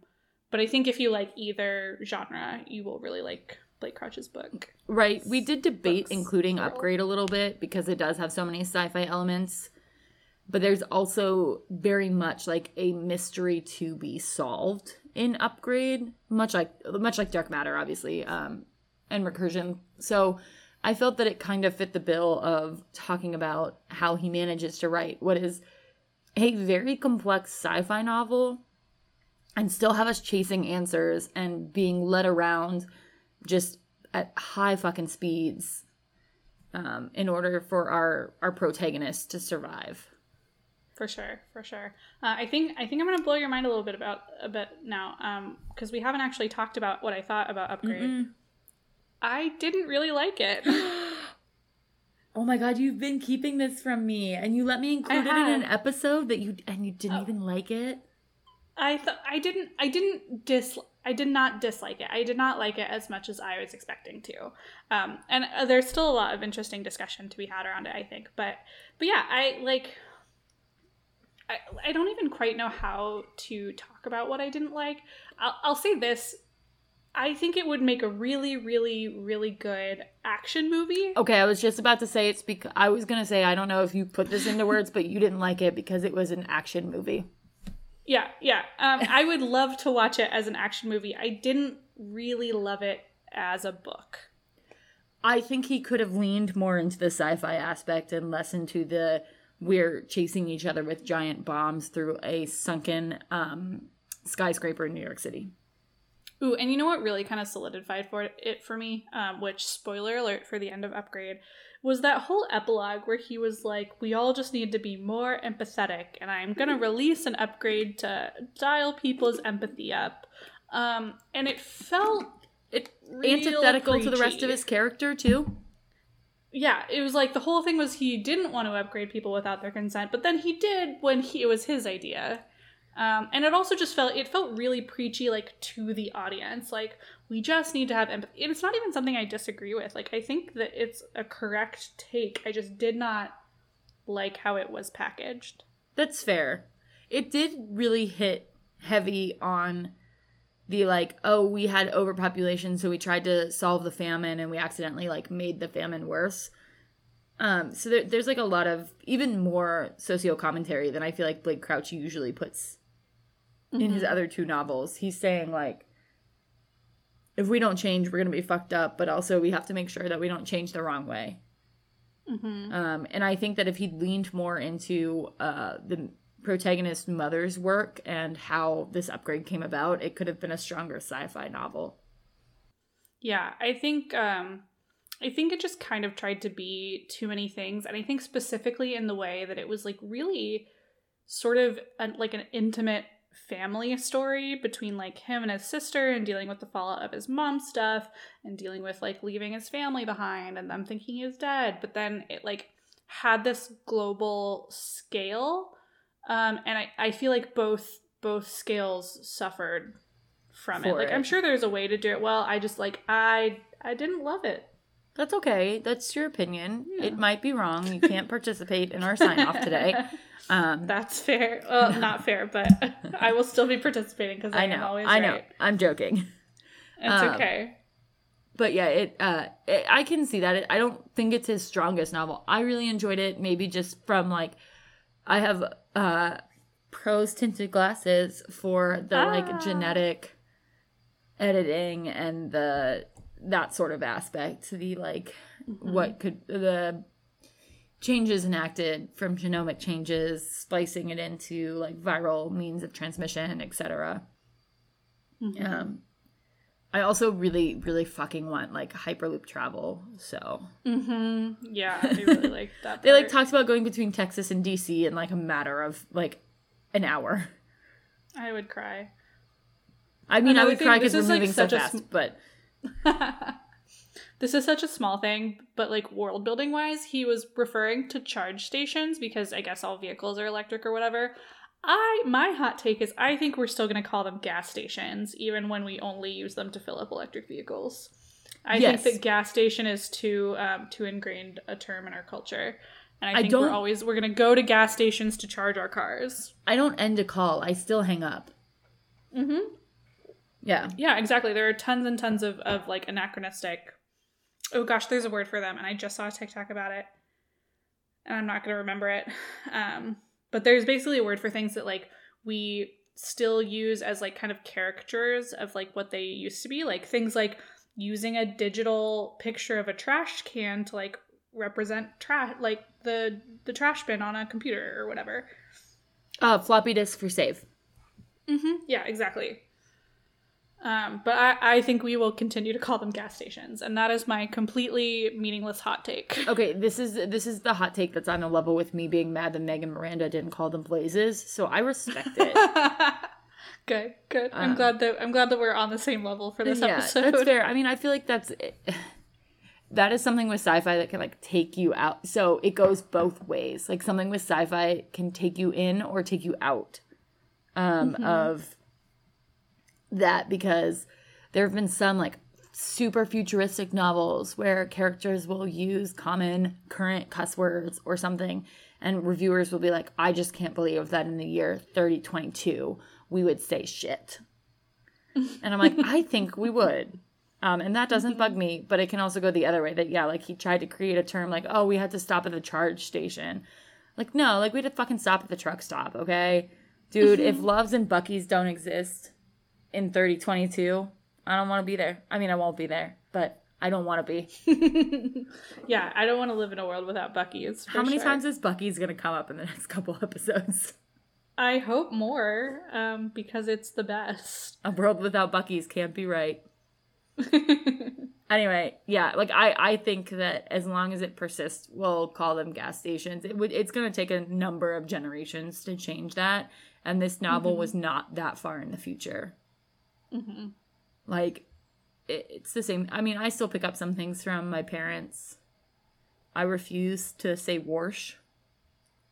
B: but I think if you like either genre, you will really like Blake Crouch's book.
A: Right. We did debate
B: Books.
A: including. Upgrade a little bit because it does have so many sci fi elements. But there's also very much like a mystery to be solved in Upgrade, much like much like Dark Matter, obviously, um, and Recursion. So I felt that it kind of fit the bill of talking about how he manages to write what is a very complex sci-fi novel and still have us chasing answers and being led around just at high fucking speeds um, in order for our our protagonist to survive.
B: For sure, for sure. Uh, I think I think I'm gonna blow your mind a little bit about a bit now, because we haven't actually talked about what I thought about Upgrade. I didn't really like it.
A: Oh my god, you've been keeping this from me, and you let me include it in an episode that you and you didn't even like it.
B: I thought I didn't I didn't dis I did not dislike it. I did not like it as much as I was expecting to. Um, and uh, there's still a lot of interesting discussion to be had around it, I think. But but yeah, I like. I, I don't even quite know how to talk about what I didn't like. I'll, I'll say this. I think it would make a really, really, really good action movie.
A: Okay, I was just about to say it's because I was gonna say I don't know if you put this into words, but you didn't like it because it was an action movie.
B: Yeah, yeah. Um, I would love to watch it as an action movie. I didn't really love it as a book.
A: I think he could have leaned more into the sci-fi aspect and less into the we're chasing each other with giant bombs through a sunken um, skyscraper in New York City.
B: Ooh, and you know what really kind of solidified for it for me, um, which spoiler alert for the end of Upgrade, was that whole epilogue where he was like, "We all just need to be more empathetic," and I'm gonna release an upgrade to dial people's empathy up. Um, and it felt
A: It antithetical to the rest of his character too.
B: yeah, it was like the whole thing was he didn't want to upgrade people without their consent, but then he did when he, it was his idea. Um, and it also just felt it felt really preachy, like to the audience. Like we just need to have empathy. And it's not even something I disagree with. Like I think that it's a correct take. I just did not like how it was packaged.
A: That's fair. It did really hit heavy on the like, oh, we had overpopulation, so we tried to solve the famine and we accidentally like made the famine worse. Um, so there, there's like a lot of even more socio commentary than I feel like Blake Crouch usually puts in his other two novels. He's saying like, if we don't change, we're gonna be fucked up, but also we have to make sure that we don't change the wrong way.
B: Mm-hmm.
A: Um, and I think that if he'd leaned more into uh, the protagonist mother's work and how this upgrade came about, it could have been a stronger sci-fi novel.
B: Yeah, I think um I think it just kind of tried to be too many things and I think specifically in the way that it was like really sort of a, like an intimate family story between like him and his sister and dealing with the fallout of his mom stuff and dealing with like leaving his family behind and them thinking he is dead. But then it like had this global scale um and I, I feel like both both scales suffered from it. Like
A: it.
B: i'm sure there's a way to do it. Well i just like i i didn't love it
A: That's okay. That's your opinion.
B: Yeah.
A: It might be wrong. You can't participate in our sign off today. Um,
B: That's fair. Well, not fair, but I will still be participating because I,
A: I know.
B: always
A: I know.
B: right.
A: I'm joking.
B: It's
A: Um,
B: okay.
A: but yeah, it, uh, it, I can see that. It, I don't think it's his strongest novel. I really enjoyed it, maybe just from like, I have uh, prose tinted glasses for the
B: Ah.
A: like genetic editing and the that sort of aspect. The like, what could the changes enacted from genomic changes, splicing it into like viral means of transmission, etc. Um, I also really, really fucking want like hyperloop travel. So
B: Mm-hmm. Yeah, I really like that.
A: they like talked about going between Texas and DC in like a matter of like an hour.
B: I would cry.
A: I mean, I would
B: thing,
A: cry because we're
B: like,
A: moving so
B: such a
A: fast,
B: sm-
A: but
B: This is such a small thing, but like world building wise, he was referring to charge stations because I guess all vehicles are electric or whatever. I my hot take is I think we're still going to call them gas stations even when we only use them to fill up electric vehicles. I
A: Yes.
B: think that gas station is too um, too ingrained a term in our culture, and I
A: I
B: think
A: don't-
B: we're always we're going to go to gas stations to charge our cars.
A: I don't end a call. I still hang up.
B: Mm-hmm.
A: Yeah.
B: Yeah, exactly. There are tons and tons of, of like anachronistic. Oh gosh, there's a word for them, and I just saw a TikTok about it, and I'm not gonna remember it. Um, but there's basically a word for things that like we still use as like kind of caricatures of like what they used to be, like things like using a digital picture of a trash can to like represent trash, like the the trash bin on a computer or whatever.
A: Uh, floppy disk for save.
B: Mm-hmm. Yeah, exactly. Um, but I, I think we will continue to call them gas stations, and that is my completely meaningless hot take.
A: Okay, this is this is the hot take that's on a level with me being mad that Megan Miranda didn't call them blazes. So I respect it.
B: good, good. I'm
A: Um,
B: glad that I'm glad that we're on the same level for this
A: yeah,
B: episode.
A: that's fair. I mean, I feel like that's that is something with sci-fi that can like take you out. So it goes both ways. Like something with sci-fi can take you in or take you out um, of that because there have been some like super futuristic novels where characters will use common current cuss words or something and reviewers will be like i just can't believe that in the year 3022 we would say shit. And i'm like i think we would. Um, and that doesn't bug me but it can also go the other way that yeah like he tried to create a term like oh we had to stop at the charge station. Like no like we had to fucking stop at the truck stop okay? Dude if Love's and Buc-ee's don't exist in 3022 i don't want to be there i mean i won't be there but i don't want to be
B: yeah, I don't want to live in a world without Buc-ee's.
A: how many
B: sure.
A: times is Buc-ee's gonna come up in the next couple episodes
B: I hope more, um, because it's the best.
A: a world without Buc-ee's can't be right anyway yeah like i i think that as long as it persists we'll call them gas stations it would it's going to take a number of generations to change that and this novel was not that far in the future
B: hmm
A: like it, it's the same i mean i still pick up some things from my parents i refuse to say warsh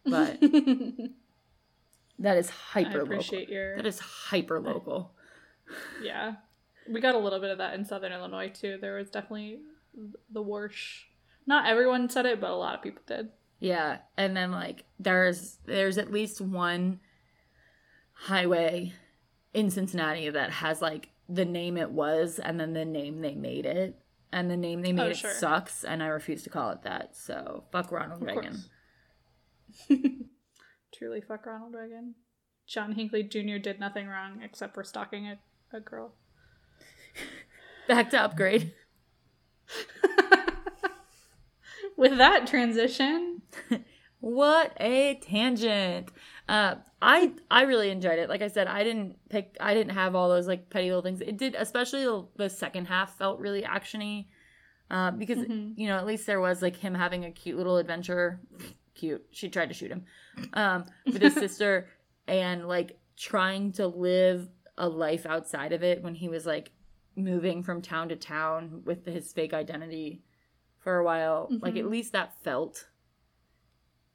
A: but that is hyper local
B: appreciate your
A: that is hyper local
B: Yeah. We got a little bit of that in Southern Illinois too. There was definitely the Warsh. Not everyone said it, but a lot of people did.
A: Yeah, and then like there's there's at least one highway in Cincinnati that has like the name it was and then the name they made it. And the name they made
B: Oh,
A: it
B: sure.
A: sucks and I refuse to call it that. So fuck Ronald
B: Of
A: Reagan.
B: Truly fuck Ronald Reagan. John Hinckley Jr. did nothing wrong except for stalking a, a girl.
A: Back to upgrade.
B: With that transition,
A: What a tangent. Uh I I really enjoyed it. Like I said, I didn't pick I didn't have all those like petty little things. It did especially the, the second half felt really actiony. Uh, because
B: Mhm.
A: you know, at least there was like him having a cute little adventure. Cute. She tried to shoot him. Um with his sister and like trying to live a life outside of it when he was like moving from town to town with his fake identity for a while. Like at
B: Mhm.
A: least that felt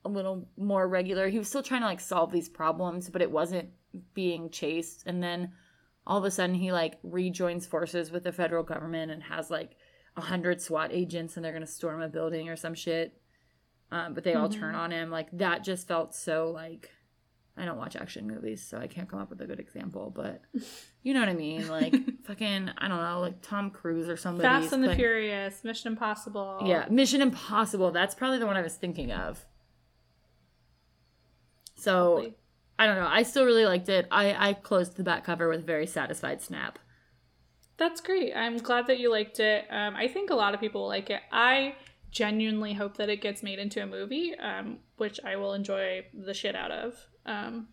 A: a little more regular. He was still trying to like solve these problems, but it wasn't being chased. And then all of a sudden he like rejoins forces with the federal government and has like a hundred SWAT agents and they're gonna storm a building or some shit. Um, but they all turn on him. Like that just felt so like I don't watch action movies, so I can't come up with a good example, but you know what I mean? Like fucking I don't know, like Tom Cruise or somebody.
B: Fast and the Furious, Mission Impossible.
A: Yeah, Mission Impossible. That's probably the one I was thinking of. So
B: Probably.
A: I don't know. I still really liked it. I I closed the back cover with a very satisfied snap.
B: That's great. I'm glad that you liked it. Um, I think a lot of people like it. I genuinely hope that it gets made into a movie, um, which I will enjoy the shit out of. Um,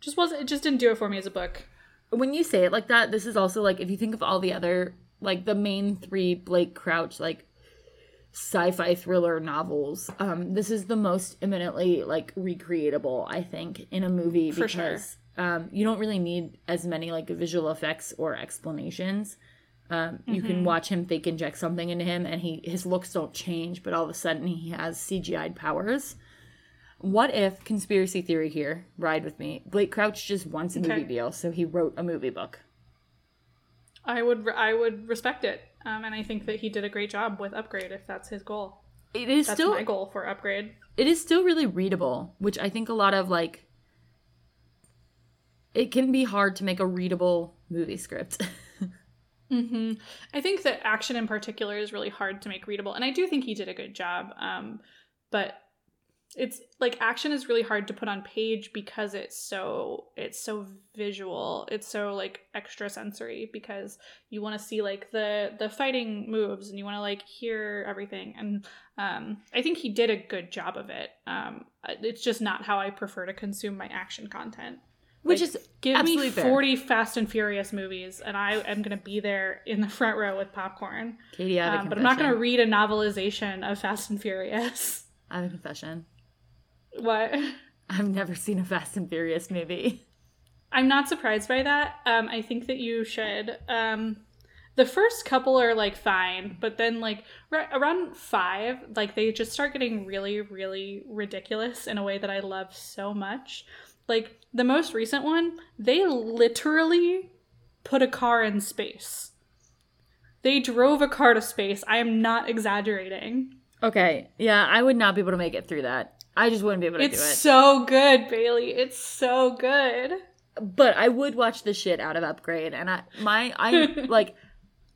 B: just wasn't. It just didn't do it for me as a book.
A: When you say it like that, this is also like if you think of all the other like the main three Blake Crouch like sci-fi thriller novels. Um, this is the most eminently like recreatable, I think, in a movie
B: For
A: because um, you don't really need as many like visual effects or explanations. Um, you can watch him fake inject something into him, and he his looks don't change, but all of a sudden he has CGI'd powers. What if conspiracy theory here? Ride with me. Blake Crouch just wants a movie deal, so he wrote a movie book.
B: I would. I would respect it, um, and I think that he did a great job with Upgrade. If that's his goal,
A: It is
B: that's
A: still
B: my goal for Upgrade.
A: it is still really readable, which I think a lot of like it can be hard to make a readable movie script.
B: mm-hmm. I think that action in particular is really hard to make readable, and I do think he did a good job. Um, but it's like action is really hard to put on page because it's so it's so visual. It's so like extra sensory because you want to see like the the fighting moves and you want to like hear everything. And um, I think he did a good job of it. Um, it's just not how I prefer to consume my action content.
A: which
B: Like,
A: is
B: Give me
A: fair.
B: 40 Fast and Furious movies, and I am going to be there in the front row with popcorn.
A: Katie, I have a
B: Um, but I'm not going to read a novelization of Fast and Furious.
A: I have a confession.
B: What?
A: I've never seen a Fast and Furious movie.
B: I'm not surprised by that. Um, I think that you should. Um, the first couple are like fine, but then like right around five, like they just start getting really, really ridiculous in a way that I love so much. Like the most recent one, they literally put a car in space. They drove a car to space. I am not exaggerating.
A: Okay, yeah, I would not be able to make it through that. I just wouldn't be able to
B: It's
A: do it.
B: It's so good, Bailey. It's so good.
A: but I would watch the shit out of Upgrade, and I my I like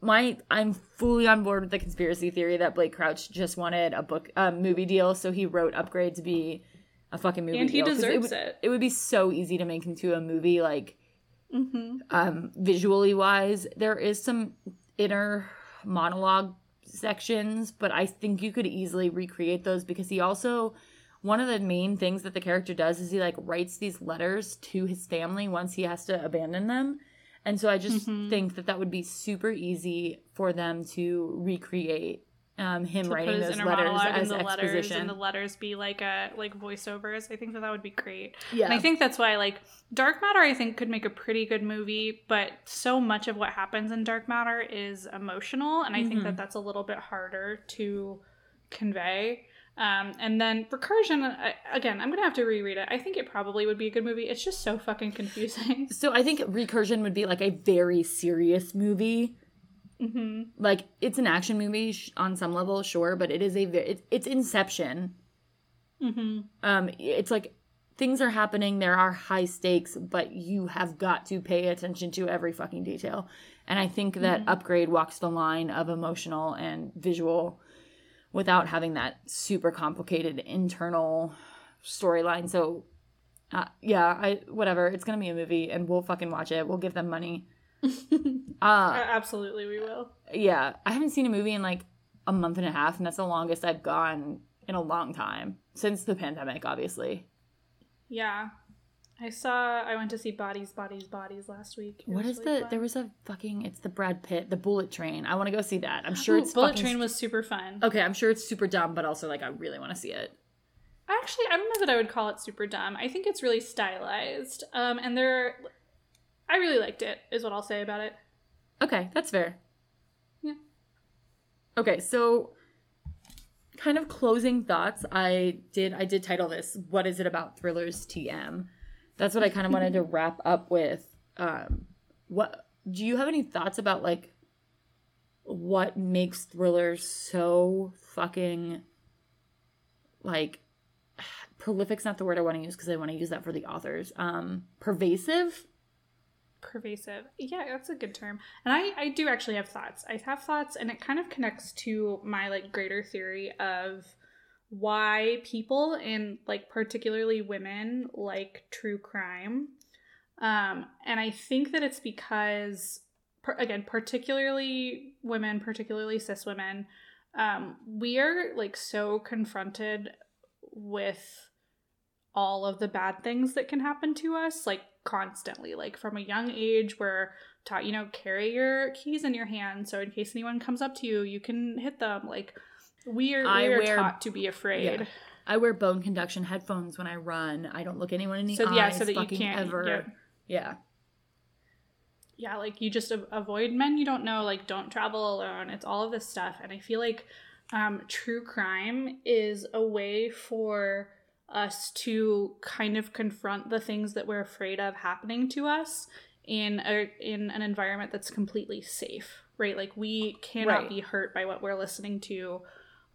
A: my I'm fully on board with the conspiracy theory that Blake Crouch just wanted a book a movie deal, so he wrote Upgrade to be a fucking movie deal.
B: And he
A: deal.
B: deserves
A: would,
B: it.
A: It would be so easy to make into a movie, like
B: Mm-hmm.
A: um visually wise. There is some inner monologue sections, but I think you could easily recreate those because he also one of the main things that the character does is he like writes these letters to his family once he has to abandon them. And so I just
B: Mhm.
A: think that that would be super easy for them to recreate um, him
B: to
A: writing those letters as
B: the letters
A: exposition.
B: and the letters be like a like voiceovers. I think that that would be great.
A: yeah,
B: And I think that's why like Dark Matter I think could make a pretty good movie, but so much of what happens in Dark Matter is emotional and I think
A: Mhm.
B: that that's a little bit harder to convey. Um, and then Recursion, I, again, I'm gonna have to reread it. I think it probably would be a good movie. It's just so fucking confusing.
A: so I think Recursion would be like a very serious movie.
B: hmm
A: Like it's an action movie sh- on some level, sure, but it is a very it's, it's Inception.
B: hmm
A: um it's like things are happening there are high stakes but you have got to pay attention to every fucking detail and i think that
B: Mhm.
A: upgrade walks the line of emotional and visual without having that super complicated internal storyline. So uh, yeah i whatever. It's gonna be a movie and we'll fucking watch it. We'll give them money. Uh
B: Absolutely, we will.
A: yeah i haven't seen a movie in like a month and a half and that's the longest i've gone in a long time since the pandemic obviously.
B: Yeah. I saw I went to see Bodies, Bodies, Bodies last week. It
A: What is
B: really
A: the?
B: fun.
A: There was a fucking. It's the Brad Pitt, the Bullet Train. I want to go see that. I'm sure
B: Ooh,
A: it's
B: Bullet Train was super fun.
A: okay. I'm sure it's super dumb, but also like I really want to see it.
B: I actually, I don't know that I would call it super dumb. I think it's really stylized. Um, and there, I really liked it. Is what I'll say about it.
A: Okay, that's fair.
B: Yeah.
A: Okay, so kind of closing thoughts. I did. I did title this "What is it about thrillers?" TM. That's what I kind of wanted to wrap up with. Um, what do you have any thoughts about like what makes thrillers so fucking like prolific's not the word I want to use because I want to use that for the authors. Um, pervasive.
B: pervasive yeah that's a good term and i i do actually have thoughts i have thoughts and it kind of connects to my like greater theory of why people and like particularly women like true crime. Um and i think that it's because again particularly women particularly cis women um we are like so confronted with all of the bad things that can happen to us like constantly. Like from a young age we're taught you know carry your keys in your hand so in case anyone comes up to you you can hit them. Like we are,
A: I
B: we are
A: wear-
B: taught to be afraid
A: Yeah. I wear bone conduction headphones when I run. I don't look anyone in the
B: so
A: eyes.
B: yeah so that you can't
A: ever.
B: yeah,
A: Yeah.
B: yeah like you just avoid men you don't know like don't travel alone it's all of this stuff and i feel like um true crime is a way for us to kind of confront the things that we're afraid of happening to us in a in an environment that's completely safe right like we cannot
A: Right.
B: be hurt by what we're listening to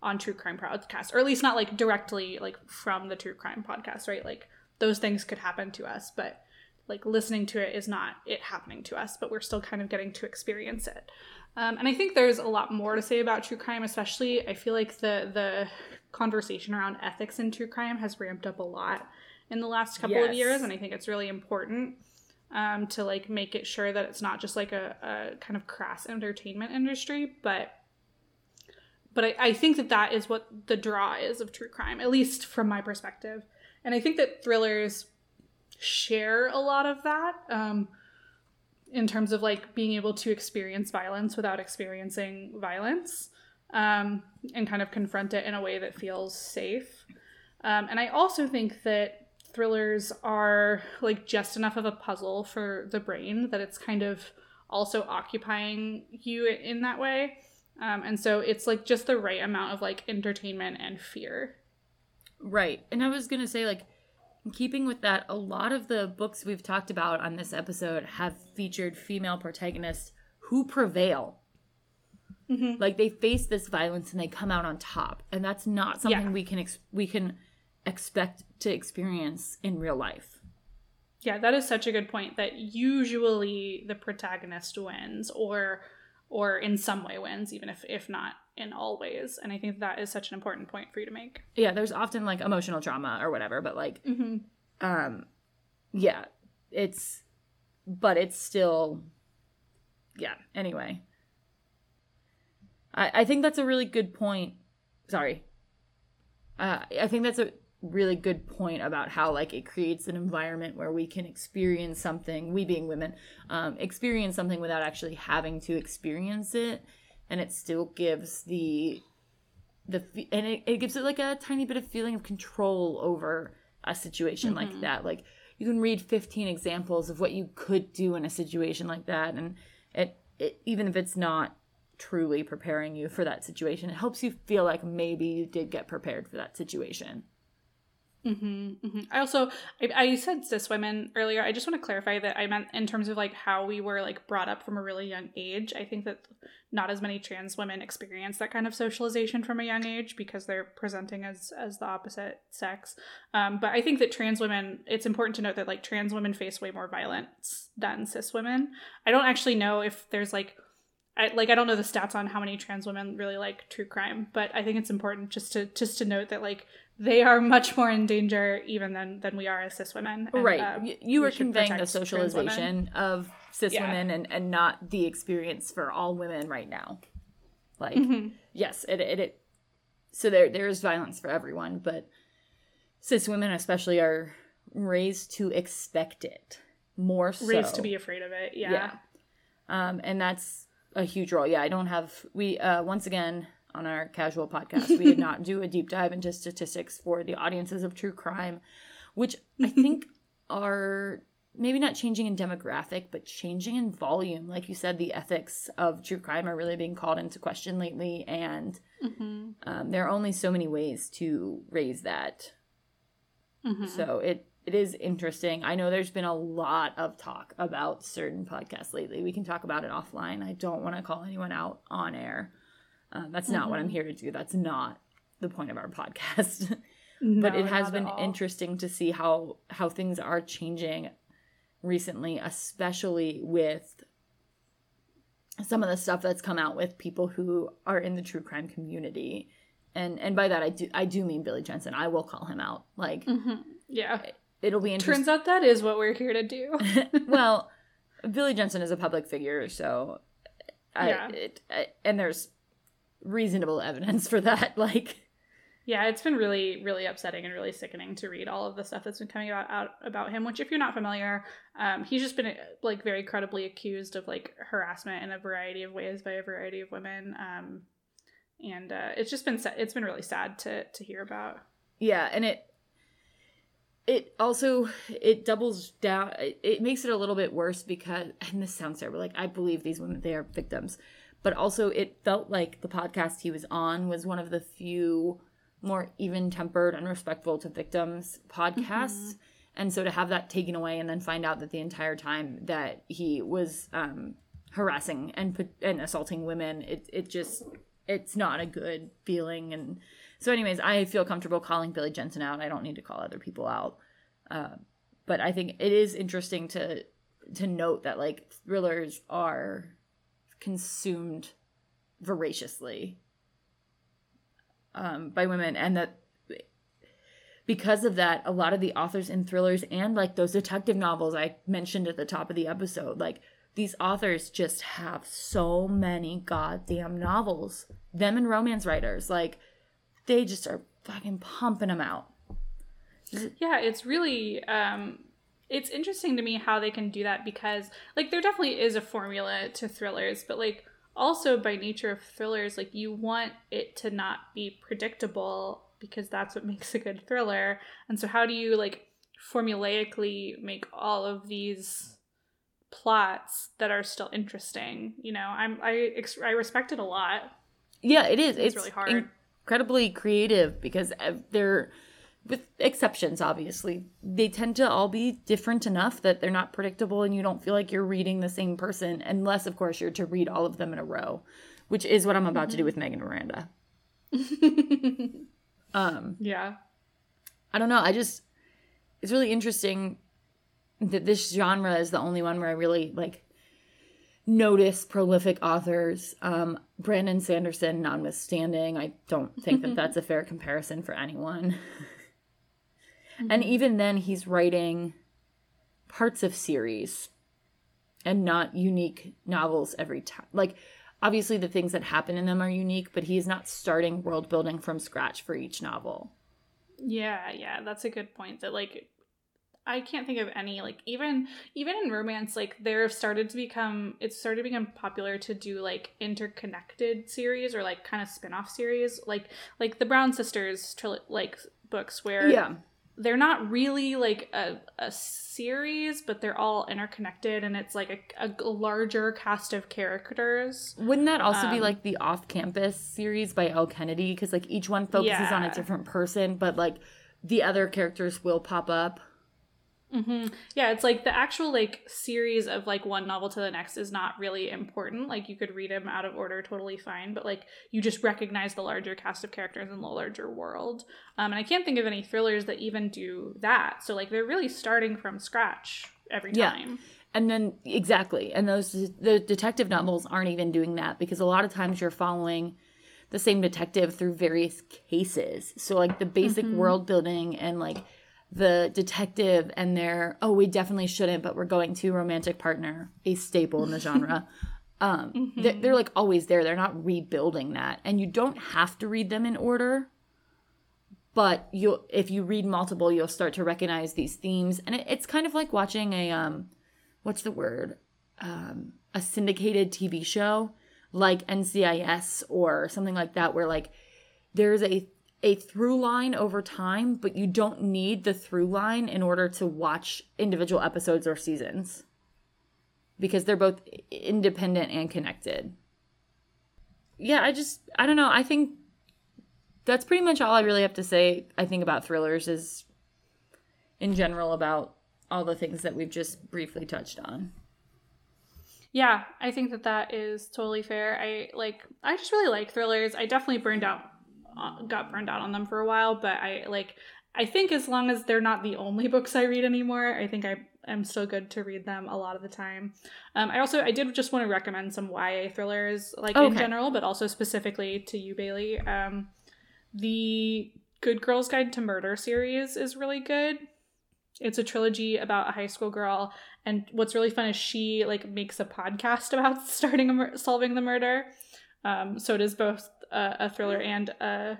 B: on true crime podcast or at least not like directly like from the true crime podcast right? Like those things could happen to us but like listening to it is not it happening to us but we're still kind of getting to experience it. Um, and i think there's a lot more to say about true crime especially i feel like the the conversation around ethics in true crime has ramped up a lot in the last couple of years and i think it's really important um, to like make it sure that it's not just like a, a kind of crass entertainment industry but but I, I think that that is what the draw is of true crime at least from my perspective and i think that thrillers share a lot of that um, in terms of like being able to experience violence without experiencing violence um, and kind of confront it in a way that feels safe. Um, and I also think that thrillers are like just enough of a puzzle for the brain that it's kind of also occupying you in that way. Um, and so it's like just the right amount of like entertainment and fear.
A: Right. And I was going to say, like, in keeping with that, a lot of the books we've talked about on this episode have featured female protagonists who prevail.
B: Mhm.
A: Like they face this violence and they come out on top, and that's not something
B: Yeah.
A: we can ex- we can expect to experience in real life.
B: Yeah, that is such a good point that usually the protagonist wins or or in some way wins even if if not in all ways. And I think that is such an important point for you to make.
A: Yeah, there's often like emotional trauma or whatever, but like
B: Mm-hmm.
A: um yeah, it's but it's still yeah, anyway. I I think that's a really good point. Sorry. Uh, I think that's a really good point about how like it creates an environment where we can experience something we being women um, experience something without actually having to experience it. And it still gives the the and it, it gives it like a tiny bit of feeling of control over a situation like that. Like you can read 15 examples of what you could do in a situation like that. And it, it even if it's not truly preparing you for that situation it helps you feel like maybe you did get prepared for that situation
B: Mm-hmm, hmm I also I, I said cis women earlier. I just want to clarify that I meant in terms of like how we were like brought up from a really young age. I think that not as many trans women experience that kind of socialization from a young age because they're presenting as as the opposite sex. Um, but I think that trans women, it's important to note that like trans women face way more violence than cis women. I don't actually know if there's like I, like I don't know the stats on how many trans women really like true crime, but I think it's important just to just to note that like they are much more in danger even than than we are as cis women. And,
A: right Y- you
B: we
A: were conveying the
B: protect trans women.
A: socialization of cis
B: Yeah.
A: women and, and not the experience for all women right now like
B: Mhm.
A: yes it, it it so there there is violence for everyone but cis women especially are raised to expect it more so
B: raised to be afraid of it. Yeah.
A: Yeah. um and that's a huge role yeah i don't have we uh once again on our casual podcast we did not do a deep dive into statistics for the audiences of true crime which i think are maybe not changing in demographic but changing in volume like you said the ethics of true crime are really being called into question lately and
B: Mhm.
A: um, there are only so many ways to raise that
B: Mhm.
A: so it it is interesting. I know there's been a lot of talk about certain podcasts lately. We can talk about it offline. I don't want to call anyone out on air. Um, that's not what I'm here to do. That's not the point of our podcast.
B: No,
A: but it has been interesting to see how how things are changing recently especially with some of the stuff that's come out with people who are in the true crime community and and by that i do i do mean billy jensen i will call him out like
B: Mhm. Yeah.
A: it'll be interesting
B: Turns out that is what we're here to do.
A: well billy jensen is a public figure so I,
B: Yeah.
A: it, I, and there's reasonable evidence for that like
B: Yeah, it's been really, really upsetting and really sickening to read all of the stuff that's been coming out, out about him. Which, if you're not familiar, um, he's just been like very credibly accused of like harassment in a variety of ways by a variety of women. Um, and uh, it's just been it's been really sad to to hear about.
A: yeah and it it also it doubles down it makes it a little bit worse because and this sounds terrible like i believe these women they are victims but also it felt like the podcast he was on was one of the few more even tempered and respectful to victims podcasts. And so to have that taken away and then find out that the entire time that he was um harassing and and assaulting women it it just it's not a good feeling. And so anyways i feel comfortable calling billy jensen out. I don't need to call other people out. Uh, but i think it is interesting to to note that like thrillers are consumed voraciously um, by women and that because of that a lot of the authors in thrillers and like those detective novels i mentioned at the top of the episode like these authors just have so many goddamn novels. Them and romance writers like they just are fucking pumping them out.
B: Yeah, it's really um it's interesting to me how they can do that because like there definitely is a formula to thrillers, but like also by nature of thrillers, like you want it to not be predictable because that's what makes a good thriller. And so how do you like formulaically make all of these plots that are still interesting? You know, I'm I I respect it a lot.
A: Yeah, it is. It's,
B: really hard.
A: incredibly creative because they're, with exceptions, obviously, they tend to all be different enough that they're not predictable and you don't feel like you're reading the same person, unless, of course, you're to read all of them in a row, which is what I'm about to do with Megan Miranda. um,
B: Yeah.
A: I don't know. I just, it's really interesting that this genre is the only one where I really like notice prolific authors. Um, Brandon Sanderson, notwithstanding, I don't think that that's a fair comparison for anyone. And mm-hmm. even then, he's writing parts of series and not unique novels every time. Like, obviously, the things that happen in them are unique, but he's not starting world building from scratch for each novel.
B: Yeah, yeah, that's a good point. That like I can't think of any like even even in romance like there have started to become it's started to become popular to do like interconnected series or like kind of spin-off series like like the Brown sisters tril- like books where
A: Yeah.
B: They're not really like a, a series but they're all interconnected and it's like a, a larger cast of characters
A: Wouldn't that also be
B: Um,
A: like the off campus series by Elle Kennedy? Because like each one focuses on a different person, but like the other characters will pop up.
B: Hmm Yeah, it's like the actual like series of like one novel to the next is not really important. Like you could read them out of order totally fine, but like you just recognize the larger cast of characters in the larger world. Um, and I can't think of any thrillers that even do that. So like they're really starting from scratch every time. Yeah.
A: And then exactly, and those the detective novels aren't even doing that because a lot of times you're following the same detective through various cases. So like the basic
B: Mhm.
A: world building and like the detective and their oh we definitely shouldn't but we're going to romantic partner a staple in the genre. Um they're, they're like always there. They're not rebuilding that. And you don't have to read them in order but you if you read multiple you'll start to recognize these themes. And it, it's kind of like watching a um what's the word? Um a syndicated tv show like ncis or something like that where like there's a a through line over time but you don't need the through line in order to watch individual episodes or seasons because they're both independent and connected yeah i just i don't know i think that's pretty much all I really have to say. I think about thrillers is in general about all the things that we've just briefly touched on.
B: Yeah, I think that that is totally fair. I like I just really like thrillers. I definitely burned out got burned out on them for a while, but I like I think as long as they're not the only books I read anymore, I think I am still good to read them a lot of the time. Um, I also I did just want to recommend some YA thrillers like in general, but also specifically to you, Bailey. Um, the Good Girls Guide to Murder series is really good. It's a trilogy about a high school girl, and what's really fun is she like makes a podcast about starting a mur- solving the murder. Um, so it is both a, a thriller and a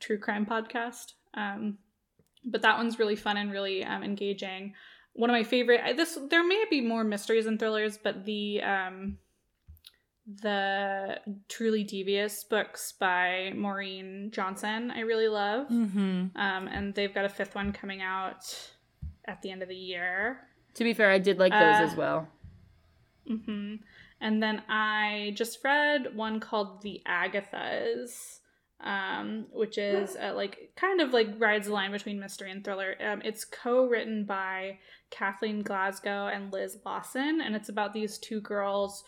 B: true crime podcast. Um, but that one's really fun and really um, engaging. One of my favorite. I- This there may be more mysteries and thrillers, but the um, the Truly Devious books by Maureen Johnson I really love.
A: Mm-hmm.
B: Um, and they've got a fifth one coming out at the end of the year.
A: To be fair, I did like those
B: Uh,
A: as well.
B: hmm And then I just read one called The Agathas, um, which is uh, like kind of like rides the line between mystery and thriller. Um, it's co-written by Kathleen Glasgow and Liz Lawson, and it's about these two girls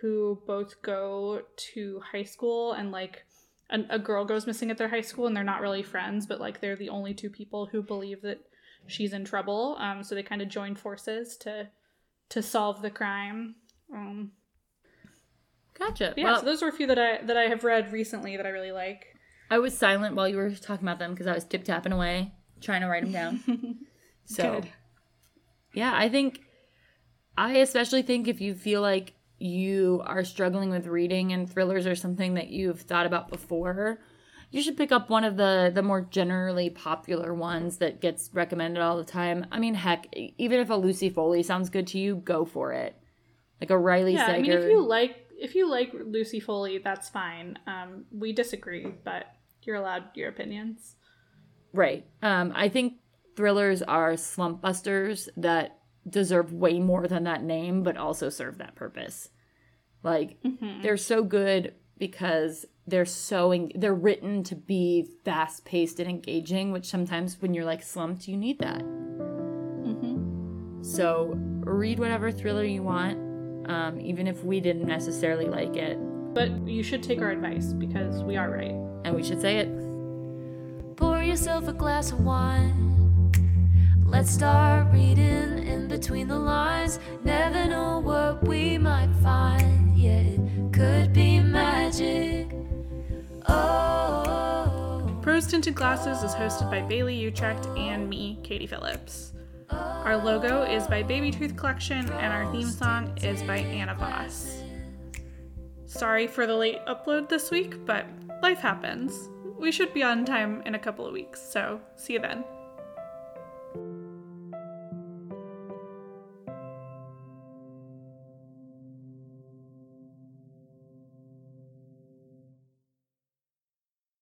B: who both go to high school and like. an- A girl goes missing at their high school and they're not really friends, but like they're the only two people who believe that she's in trouble. Um, so they kind of join forces to to solve the crime. Um,
A: Gotcha.
B: yeah,
A: well,
B: so those were a few that I that I have read recently that I really like.
A: I was silent while you were talking about them because I was tip tapping away trying to write them down. So,
B: Good.
A: yeah, I think I especially think if you feel like you are struggling with reading and thrillers are something that you've thought about before, you should pick up one of the the more generally popular ones that gets recommended all the time. I mean, heck, even if a Lucy Foley sounds good to you, go for it. Like a Riley
B: Yeah,
A: Sager.
B: I mean, if you like if you like Lucy Foley, that's fine. Um, we disagree, but you're allowed your opinions.
A: Right. Um, I think thrillers are slump busters that deserve way more than that name, but also serve that purpose. Like they're so good because they're so en- they're written to be fast paced and engaging, which sometimes when you're like slumped, you need that. So read whatever thriller you want, um, even if we didn't necessarily like it,
B: But you should take our advice because we are right.
A: and we should say it.
C: Pour yourself a glass of wine. Let's start reading in between the lines. Never know what we might find. Yeah, it could be magic. Oh,
B: Prose Tinted Glasses is hosted by Bailey Utrecht and me, Katie Phillips. Our logo is by Baby Tooth Collection, and our theme song is by Anna Voss. Sorry for the late upload this week, but life happens. We should be on time in a couple of weeks, so see you then.